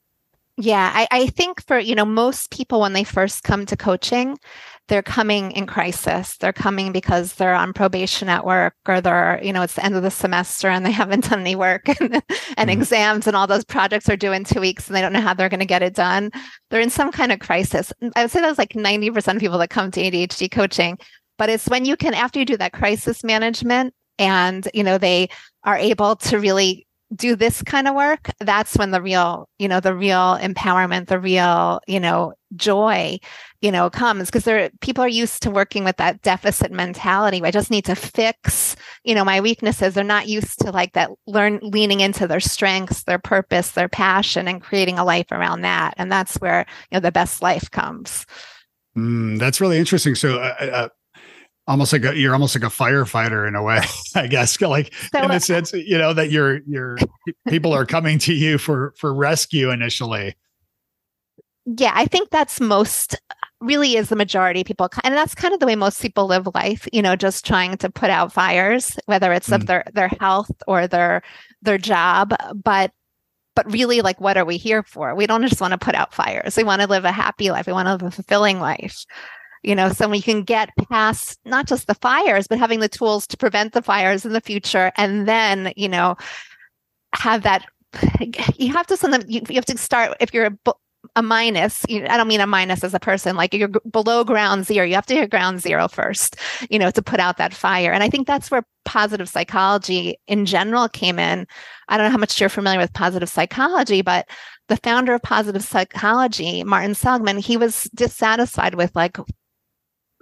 Yeah, I, I think for, you know, most people when they first come to coaching, they're coming in crisis. They're coming because they're on probation at work or they're, you know, it's the end of the semester and they haven't done any work and, and mm-hmm. exams and all those projects are due in two weeks and they don't know how they're going to get it done. They're in some kind of crisis. I would say that's like 90% of people that come to ADHD coaching. But it's when you can, after you do that crisis management and, you know, they are able to really do this kind of work that's when the real you know the real empowerment the real you know joy you know comes because there people are used to working with that deficit mentality i just need to fix you know my weaknesses. They're not used to like that learn leaning into their strengths their purpose their passion and creating a life around that. And that's where you know the best life comes. Mm, that's really interesting. So uh, uh, almost like a, you're almost like a firefighter in a way i guess like so, in the sense you know that you're you're people are coming to you for for rescue initially. Yeah i think that's most really is the majority of people and that's kind of the way most people live life you know just trying to put out fires whether it's mm. of their their health or their their job but but really like what are we here for? We don't just want to put out fires. We want to live a happy life. We want to live a fulfilling life you know so we can get past not just the fires but having the tools to prevent the fires in the future and then you know have that you have to something you, you have to start if you're a, a minus i don't mean a minus as a person like you're below ground zero you have to hit ground zero first you know to put out that fire. And i think that's where positive psychology in general came in. I don't know how much you're familiar with positive psychology but the founder of positive psychology martin seligman he was dissatisfied with like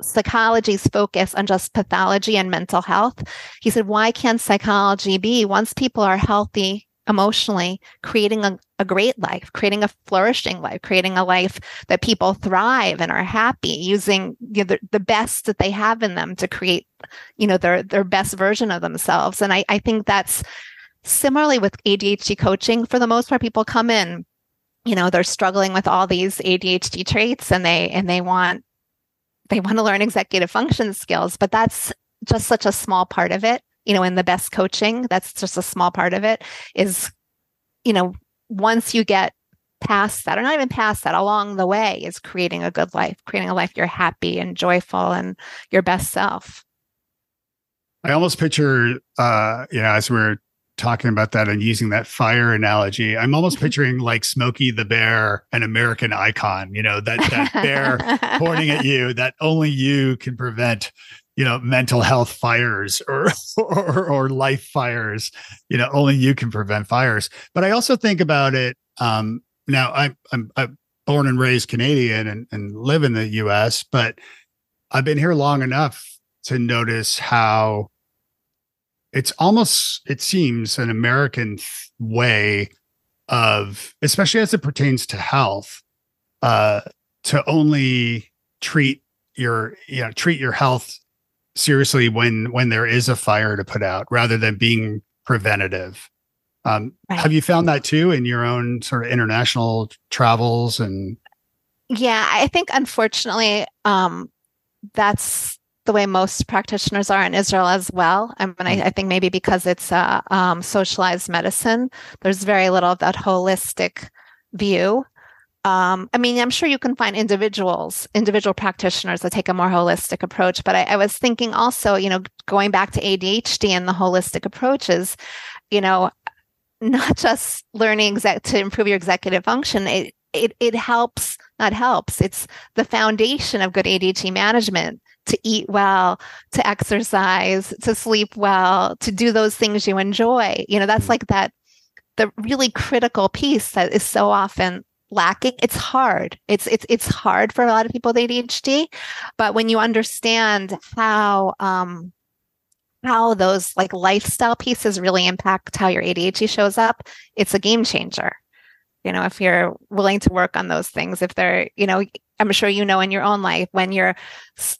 psychology's focus on just pathology and mental health. He said, why can't psychology be once people are healthy emotionally, creating a, a great life, creating a flourishing life, creating a life that people thrive and are happy using you know, the, the best that they have in them to create, you know, their their best version of themselves. And I, I think that's similarly with ADHD coaching. For the most part, people come in you know they're struggling with all these ADHD traits and they and they want they want to learn executive function skills, but that's just such a small part of it. You know, in the best coaching, that's just a small part of it is, you know, once you get past that, or not even past that, along the way is creating a good life, creating a life you're happy and joyful and your best self. I almost picture, uh, you know, as we're talking about that and using that fire analogy, I'm almost picturing like Smokey the Bear, an American icon, you know, that, that bear pointing at you that only you can prevent, you know, mental health fires or, or, or life fires, you know, only you can prevent fires. But I also think about it. Um, now I, I'm, I'm born and raised Canadian and, and live in the US, but I've been here long enough to notice how it's almost it seems an American way of, especially as it pertains to health, uh, to only treat your you know treat your health seriously when when there is a fire to put out, rather than being preventative. Um, right. Have you found that too in your own sort of international travels and? Yeah, I think unfortunately, um, that's the way most practitioners are in Israel as well. I mean, I, mm. I think maybe because it's a um, socialized medicine, there's very little of that holistic view. Um, I mean, I'm sure you can find individuals, individual practitioners that take a more holistic approach. But I, I was thinking also, you know, going back to ADHD and the holistic approaches, you know, not just learning exec- to improve your executive function. It, it it helps, not helps. It's the foundation of good ADHD management to eat well, to exercise, to sleep well, to do those things you enjoy. You know, that's mm. like that the really critical piece that is so often lacking. It's hard. It's it's it's hard for a lot of people with ADHD, but when you understand how um how those like lifestyle pieces really impact how your ADHD shows up, it's a game changer you know if you're willing to work on those things if they're you know i'm sure you know in your own life when you're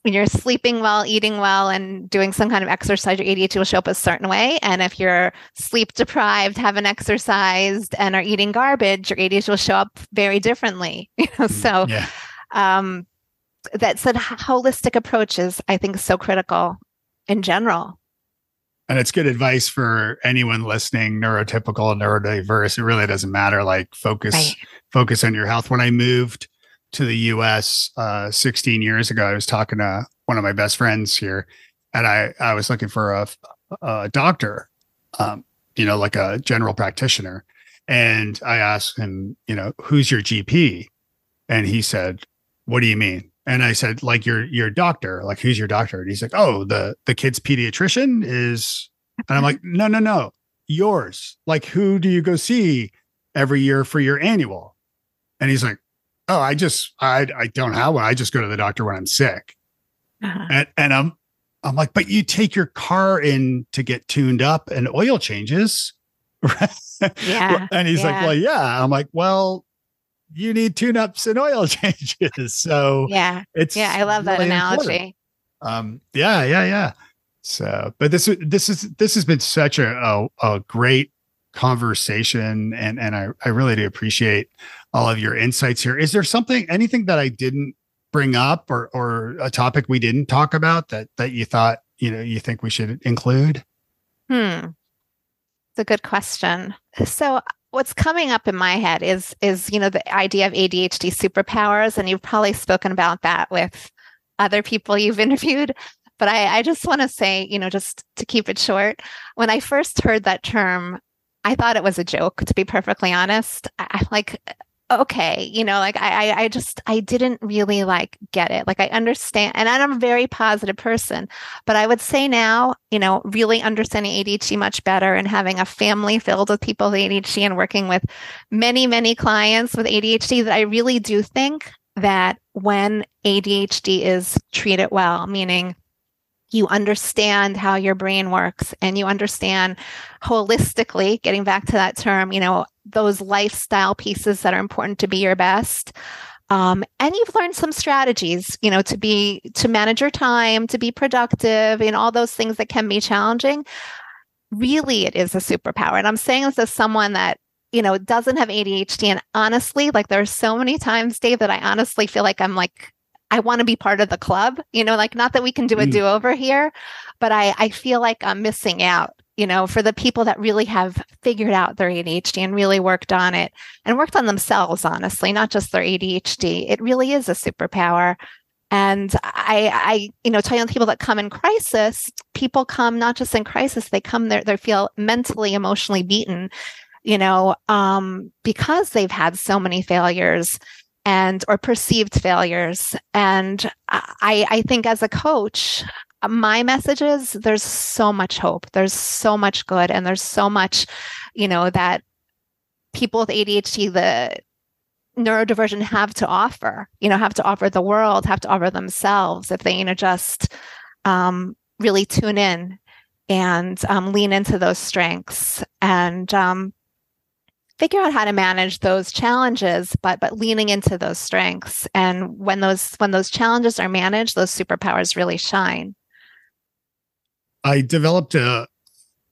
when you're sleeping well eating well and doing some kind of exercise your adhd will show up a certain way and if you're sleep deprived haven't exercised and are eating garbage your adhd will show up very differently you know mm, so yeah. um that said holistic approach is i think so critical in general and it's good advice for anyone listening neurotypical neurodiverse it really doesn't matter like focus right. focus on your health when i moved to the us uh, 16 years ago i was talking to one of my best friends here and i i was looking for a, a doctor um, you know like a general practitioner and i asked him you know who's your gp and he said what do you mean and I said, like your your doctor, like who's your doctor? And he's like, oh, the the kid's pediatrician is. And I'm like, no, no, no, yours. Like, who do you go see every year for your annual? And he's like, oh, I just I I don't have one. I just go to the doctor when I'm sick. Uh-huh. And and I'm I'm like, but you take your car in to get tuned up and oil changes. Yeah. and he's yeah. like, well, yeah. I'm like, well, you need tune-ups and oil changes. So yeah, it's yeah, I love really that analogy. Important. Um, yeah, yeah, yeah. So, but this this is this has been such a a, a great conversation, and and I I really do appreciate all of your insights here. Is there something anything that I didn't bring up or or a topic we didn't talk about that that you thought you know you think we should include? Hmm. It's a good question. So what's coming up in my head is is you know the idea of ADHD superpowers, and you've probably spoken about that with other people you've interviewed. But I, I just want to say, you know, just to keep it short, when I first heard that term, I thought it was a joke. To be perfectly honest, I, like okay you know like i i just i didn't really like get it. Like i understand and i'm a very positive person but i would say now you know really understanding adhd much better and having a family filled with people with adhd and working with many many clients with adhd that i really do think that when adhd is treated well meaning you understand how your brain works and you understand holistically getting back to that term you know those lifestyle pieces that are important to be your best. Um, and you've learned some strategies you know to be to manage your time to be productive and all those things that can be challenging. Really it is a superpower. And i'm saying this as someone that you know doesn't have adhd and honestly like there are so many times dave that i honestly feel like i'm like I want to be part of the club, you know, like not that we can do a mm. do over here, but I, I feel like I'm missing out, you know, for the people that really have figured out their ADHD and really worked on it and worked on themselves, honestly, not just their ADHD. It really is a superpower. And I, I, you know, telling people that come in crisis, people come not just in crisis, they come there, they feel mentally, emotionally beaten, you know, um, because they've had so many failures and or perceived failures and i i think as a coach my message is there's so much hope there's so much good and there's so much you know that people with adhd the neurodivergent have to offer you know have to offer the world have to offer themselves if they you know just um, really tune in and um, lean into those strengths and um, figure out how to manage those challenges but but leaning into those strengths. And when those when those challenges are managed those superpowers really shine i developed a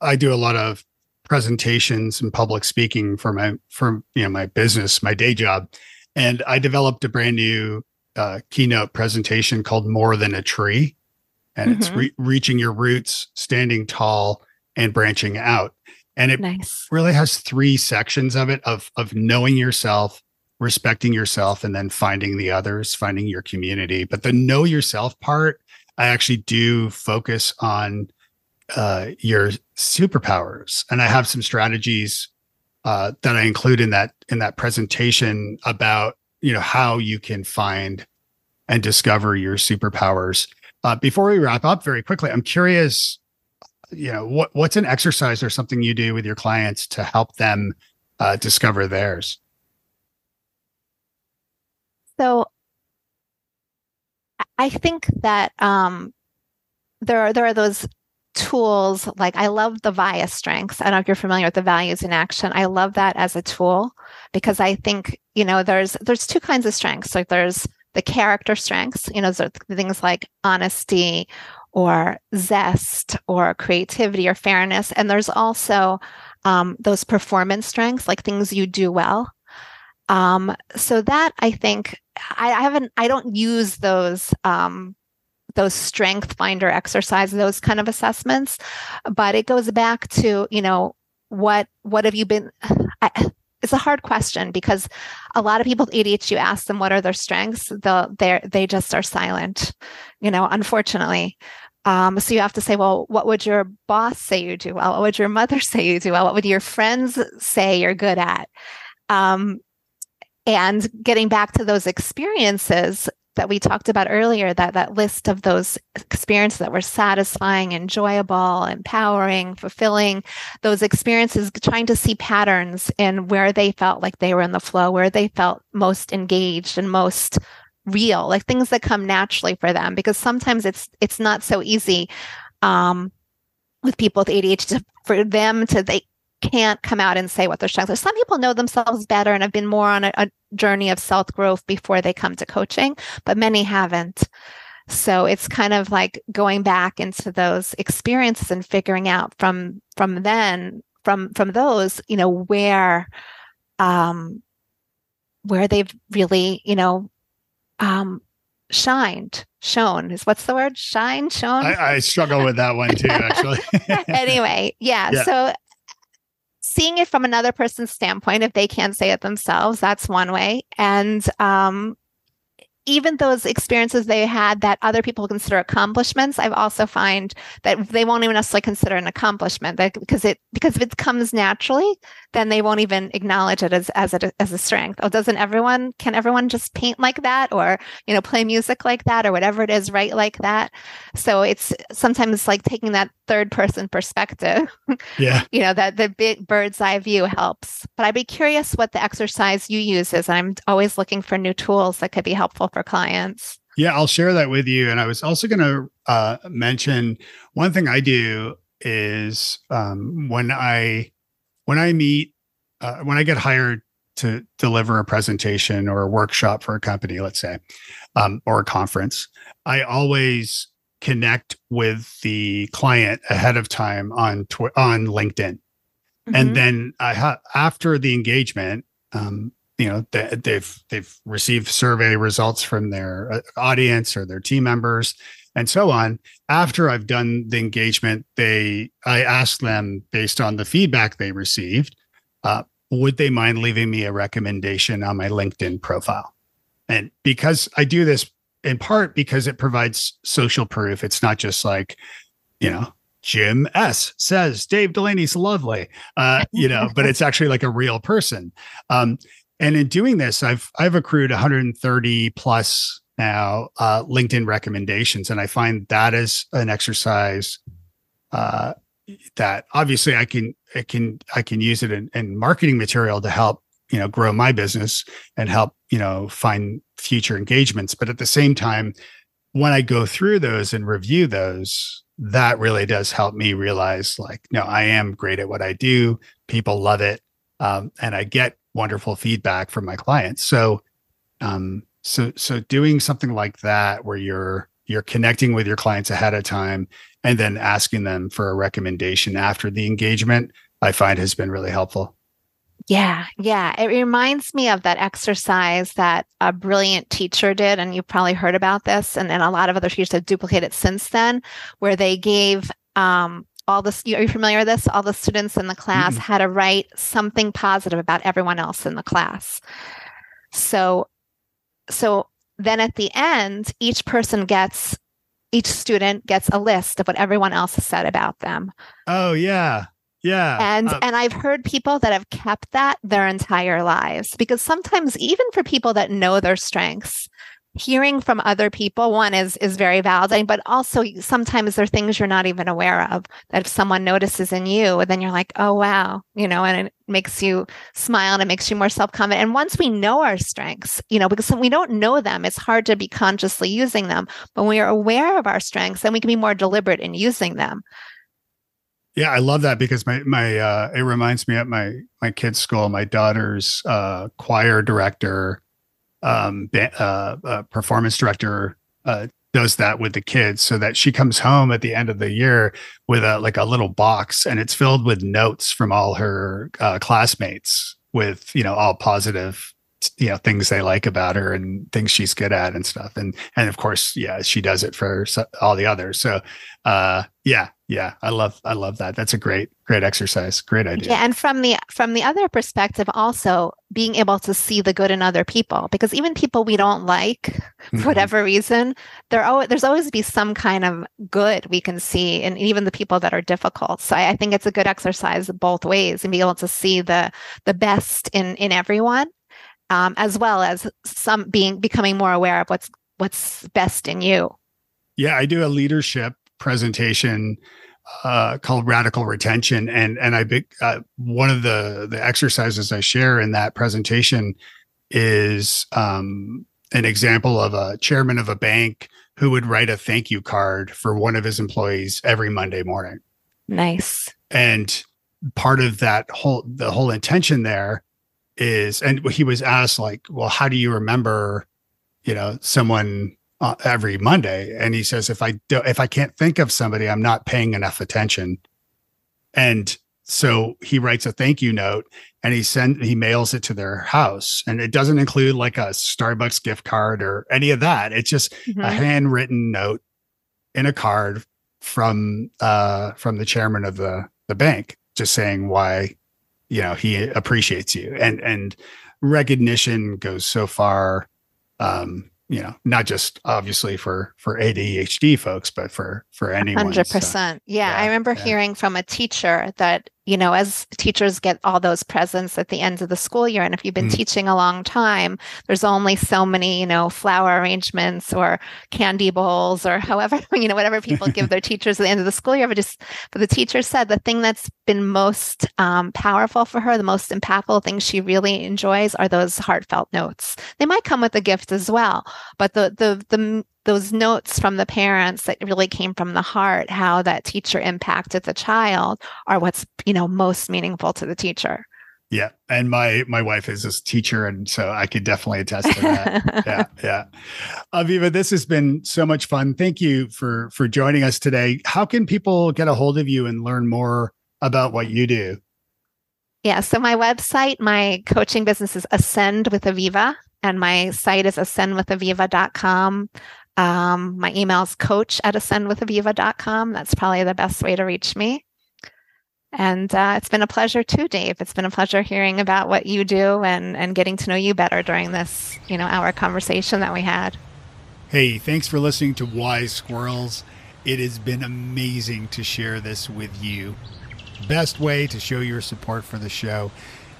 i do a lot of presentations and public speaking for my for you know my business my day job and i developed a brand new uh, keynote presentation called more than a tree and mm-hmm. it's re- reaching your roots standing tall and branching out and it nice. really has three sections of it of of knowing yourself respecting yourself and then finding the others finding your community but the know yourself part i actually do focus on uh, your superpowers. And i have some strategies uh, that i include in that in that presentation about you know how you can find and discover your superpowers. Uh, before we wrap up very quickly i'm curious you know what what's an exercise or something you do with your clients to help them uh, discover theirs? So i think that um, there are there are those tools like i love the via strengths i don't know if you're familiar with the values in action i love that as a tool because i think you know there's there's two kinds of strengths like there's the character strengths you know so things like honesty or zest or creativity or fairness. And there's also um, those performance strengths, like things you do well. Um, so that I think I, I, haven't, I don't use those um, those strength finder exercises, those kind of assessments. But it goes back to, you know, what what have you been I, it's a hard question because a lot of people with ADHD, you ask them what are their strengths, they'll they they just are silent, you know, unfortunately. Um, so you have to say, well, what would your boss say you do well? What would your mother say you do well? What would your friends say you're good at? Um, and getting back to those experiences, that we talked about earlier that that list of those experiences that were satisfying enjoyable empowering fulfilling those experiences trying to see patterns in where they felt like they were in the flow where they felt most engaged and most real like things that come naturally for them because sometimes it's it's not so easy um with people with ADHD for them to they can't come out and say what their strengths are. Some people know themselves better and have been more on a, a journey of self growth before they come to coaching, but many haven't. So it's kind of like going back into those experiences and figuring out from from then from from those, you know, where um where they've really, you know, um shined shown is what's the word shine shown I, I struggle with that one too actually anyway yeah, yeah, so seeing it from another person's standpoint, if they can't say it themselves, that's one way. And um, even those experiences they had that other people consider accomplishments, I've also find that they won't even necessarily consider an accomplishment because it because if it comes naturally, then they won't even acknowledge it as as a as a strength. Oh, doesn't everyone can everyone just paint like that or you know play music like that or whatever it is, write like that? So it's sometimes like taking that third person perspective. Yeah. you know, that the big bird's eye view helps. But I'd be curious what the exercise you use is. I'm always looking for new tools that could be helpful for clients. Yeah, I'll share that with you. And I was also going to uh, mention one thing I do is um, when I when I meet uh, when I get hired to deliver a presentation or a workshop for a company, let's say, um, or a conference, I always connect with the client ahead of time on tw- on LinkedIn, mm-hmm. and then I ha- after the engagement, um, you know, they, they've they've received survey results from their uh, audience or their team members and so on. After I've done the engagement, they I ask them based on the feedback they received, uh, would they mind leaving me a recommendation on my LinkedIn profile? And because I do this in part because it provides social proof. It's not just like, you know, Jim S says Dave Delaney's lovely, uh, you know, but it's actually like a real person. Um, and in doing this, I've I've accrued 130 plus now uh, LinkedIn recommendations, and I find that is an exercise uh, that obviously I can I can I can use it in, in marketing material to help you know grow my business and help you know find future engagements. But at the same time when i go through those and review those that really does help me realize like no i am great at what i do. People love it um, and i get wonderful feedback from my clients. So um so so doing something like that where you're you're connecting with your clients ahead of time and then asking them for a recommendation after the engagement i find has been really helpful yeah, yeah. It reminds me of that exercise that a brilliant teacher did, and you've probably heard about this, and then a lot of other teachers have duplicated since then, where they gave um, all the are you familiar with this? All the students in the class mm-hmm. had to write something positive about everyone else in the class. So, so then at the end, each person gets each student gets a list of what everyone else has said about them. Oh yeah. Yeah. And uh, and I've heard people that have kept that their entire lives because sometimes even for people that know their strengths, hearing from other people one is is very validating, but also sometimes there are things you're not even aware of that if someone notices in you, then you're like, "Oh wow," you know, and it makes you smile and it makes you more self-confident. And once we know our strengths, you know, because we don't know them, it's hard to be consciously using them. But when we are aware of our strengths, then we can be more deliberate in using them. Yeah, I love that because my my uh, it reminds me at my my kids' school, my daughter's uh, choir director, um, uh, uh, performance director uh, does that with the kids, so that she comes home at the end of the year with a like a little box, and it's filled with notes from all her uh, classmates with you know all positive you know things they like about her and things she's good at and stuff. And and of course yeah she does it for all the others. So uh yeah yeah. I love i love that. That's a great great exercise. Great idea. Yeah and from the from the other perspective also being able to see the good in other people because even people we don't like mm-hmm. for whatever reason there always there's always be some kind of good we can see in even the people that are difficult. So I, I think it's a good exercise both ways and be able to see the the best in in everyone um, as well as some being becoming more aware of what's what's best in you. Yeah, I do a leadership presentation uh, called Radical Retention, and and I big uh, one of the the exercises I share in that presentation is um, an example of a chairman of a bank who would write a thank you card for one of his employees every Monday morning. Nice. And part of that whole the whole intention there is and he was asked like well how do you remember you know someone uh, every monday and he says if i do if i can't think of somebody i'm not paying enough attention. And so he writes a thank you note and he send he mails it to their house. And it doesn't include like a starbucks gift card or any of that. It's just mm-hmm. a handwritten note in a card from uh from the chairman of the the bank just saying why you know he appreciates you. And and recognition goes so far um you know not just obviously for for adhd folks but for for anyone 100% so, yeah, yeah, i remember yeah. hearing from a teacher that you know, as teachers get all those presents at the end of the school year, and if you've been mm. teaching a long time, there's only so many, you know, flower arrangements or candy bowls or however, you know, whatever people give their teachers at the end of the school year. But just, but the teacher said the thing that's been most um, powerful for her, the most impactful thing she really enjoys are those heartfelt notes. They might come with a gift as well, but the the the those notes from the parents that really came from the heart, how that teacher impacted the child are what's, you know, most meaningful to the teacher. Yeah. And my my wife is a teacher and so I could definitely attest to that. yeah. Yeah. Aviva, this has been so much fun. Thank you for for joining us today. How can people get a hold of you and learn more about what you do? Yeah, so my website, my coaching business is Ascend with Aviva, and my site is ascendwithaviva.com. Um, my email is coach at ascendwithaviva.com. That's probably the best way to reach me. And uh, it's been a pleasure too, Dave. It's been a pleasure hearing about what you do and, and getting to know you better during this, you know, our conversation that we had. Hey, thanks for listening to Wise Squirrels. It has been amazing to share this with you. Best way to show your support for the show,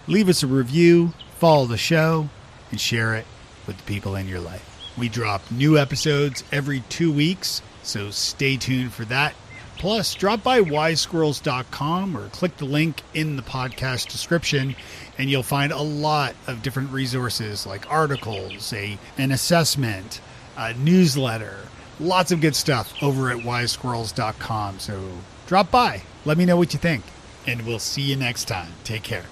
leave us a review, follow the show, and share it with the people in your life. We drop new episodes every two weeks, so stay tuned for that. Plus, drop by wisesquirrels.com or click the link in the podcast description, and you'll find a lot of different resources like articles, a an assessment, a newsletter, lots of good stuff over at wisesquirrels.com. So drop by, let me know what you think, and we'll see you next time. Take care.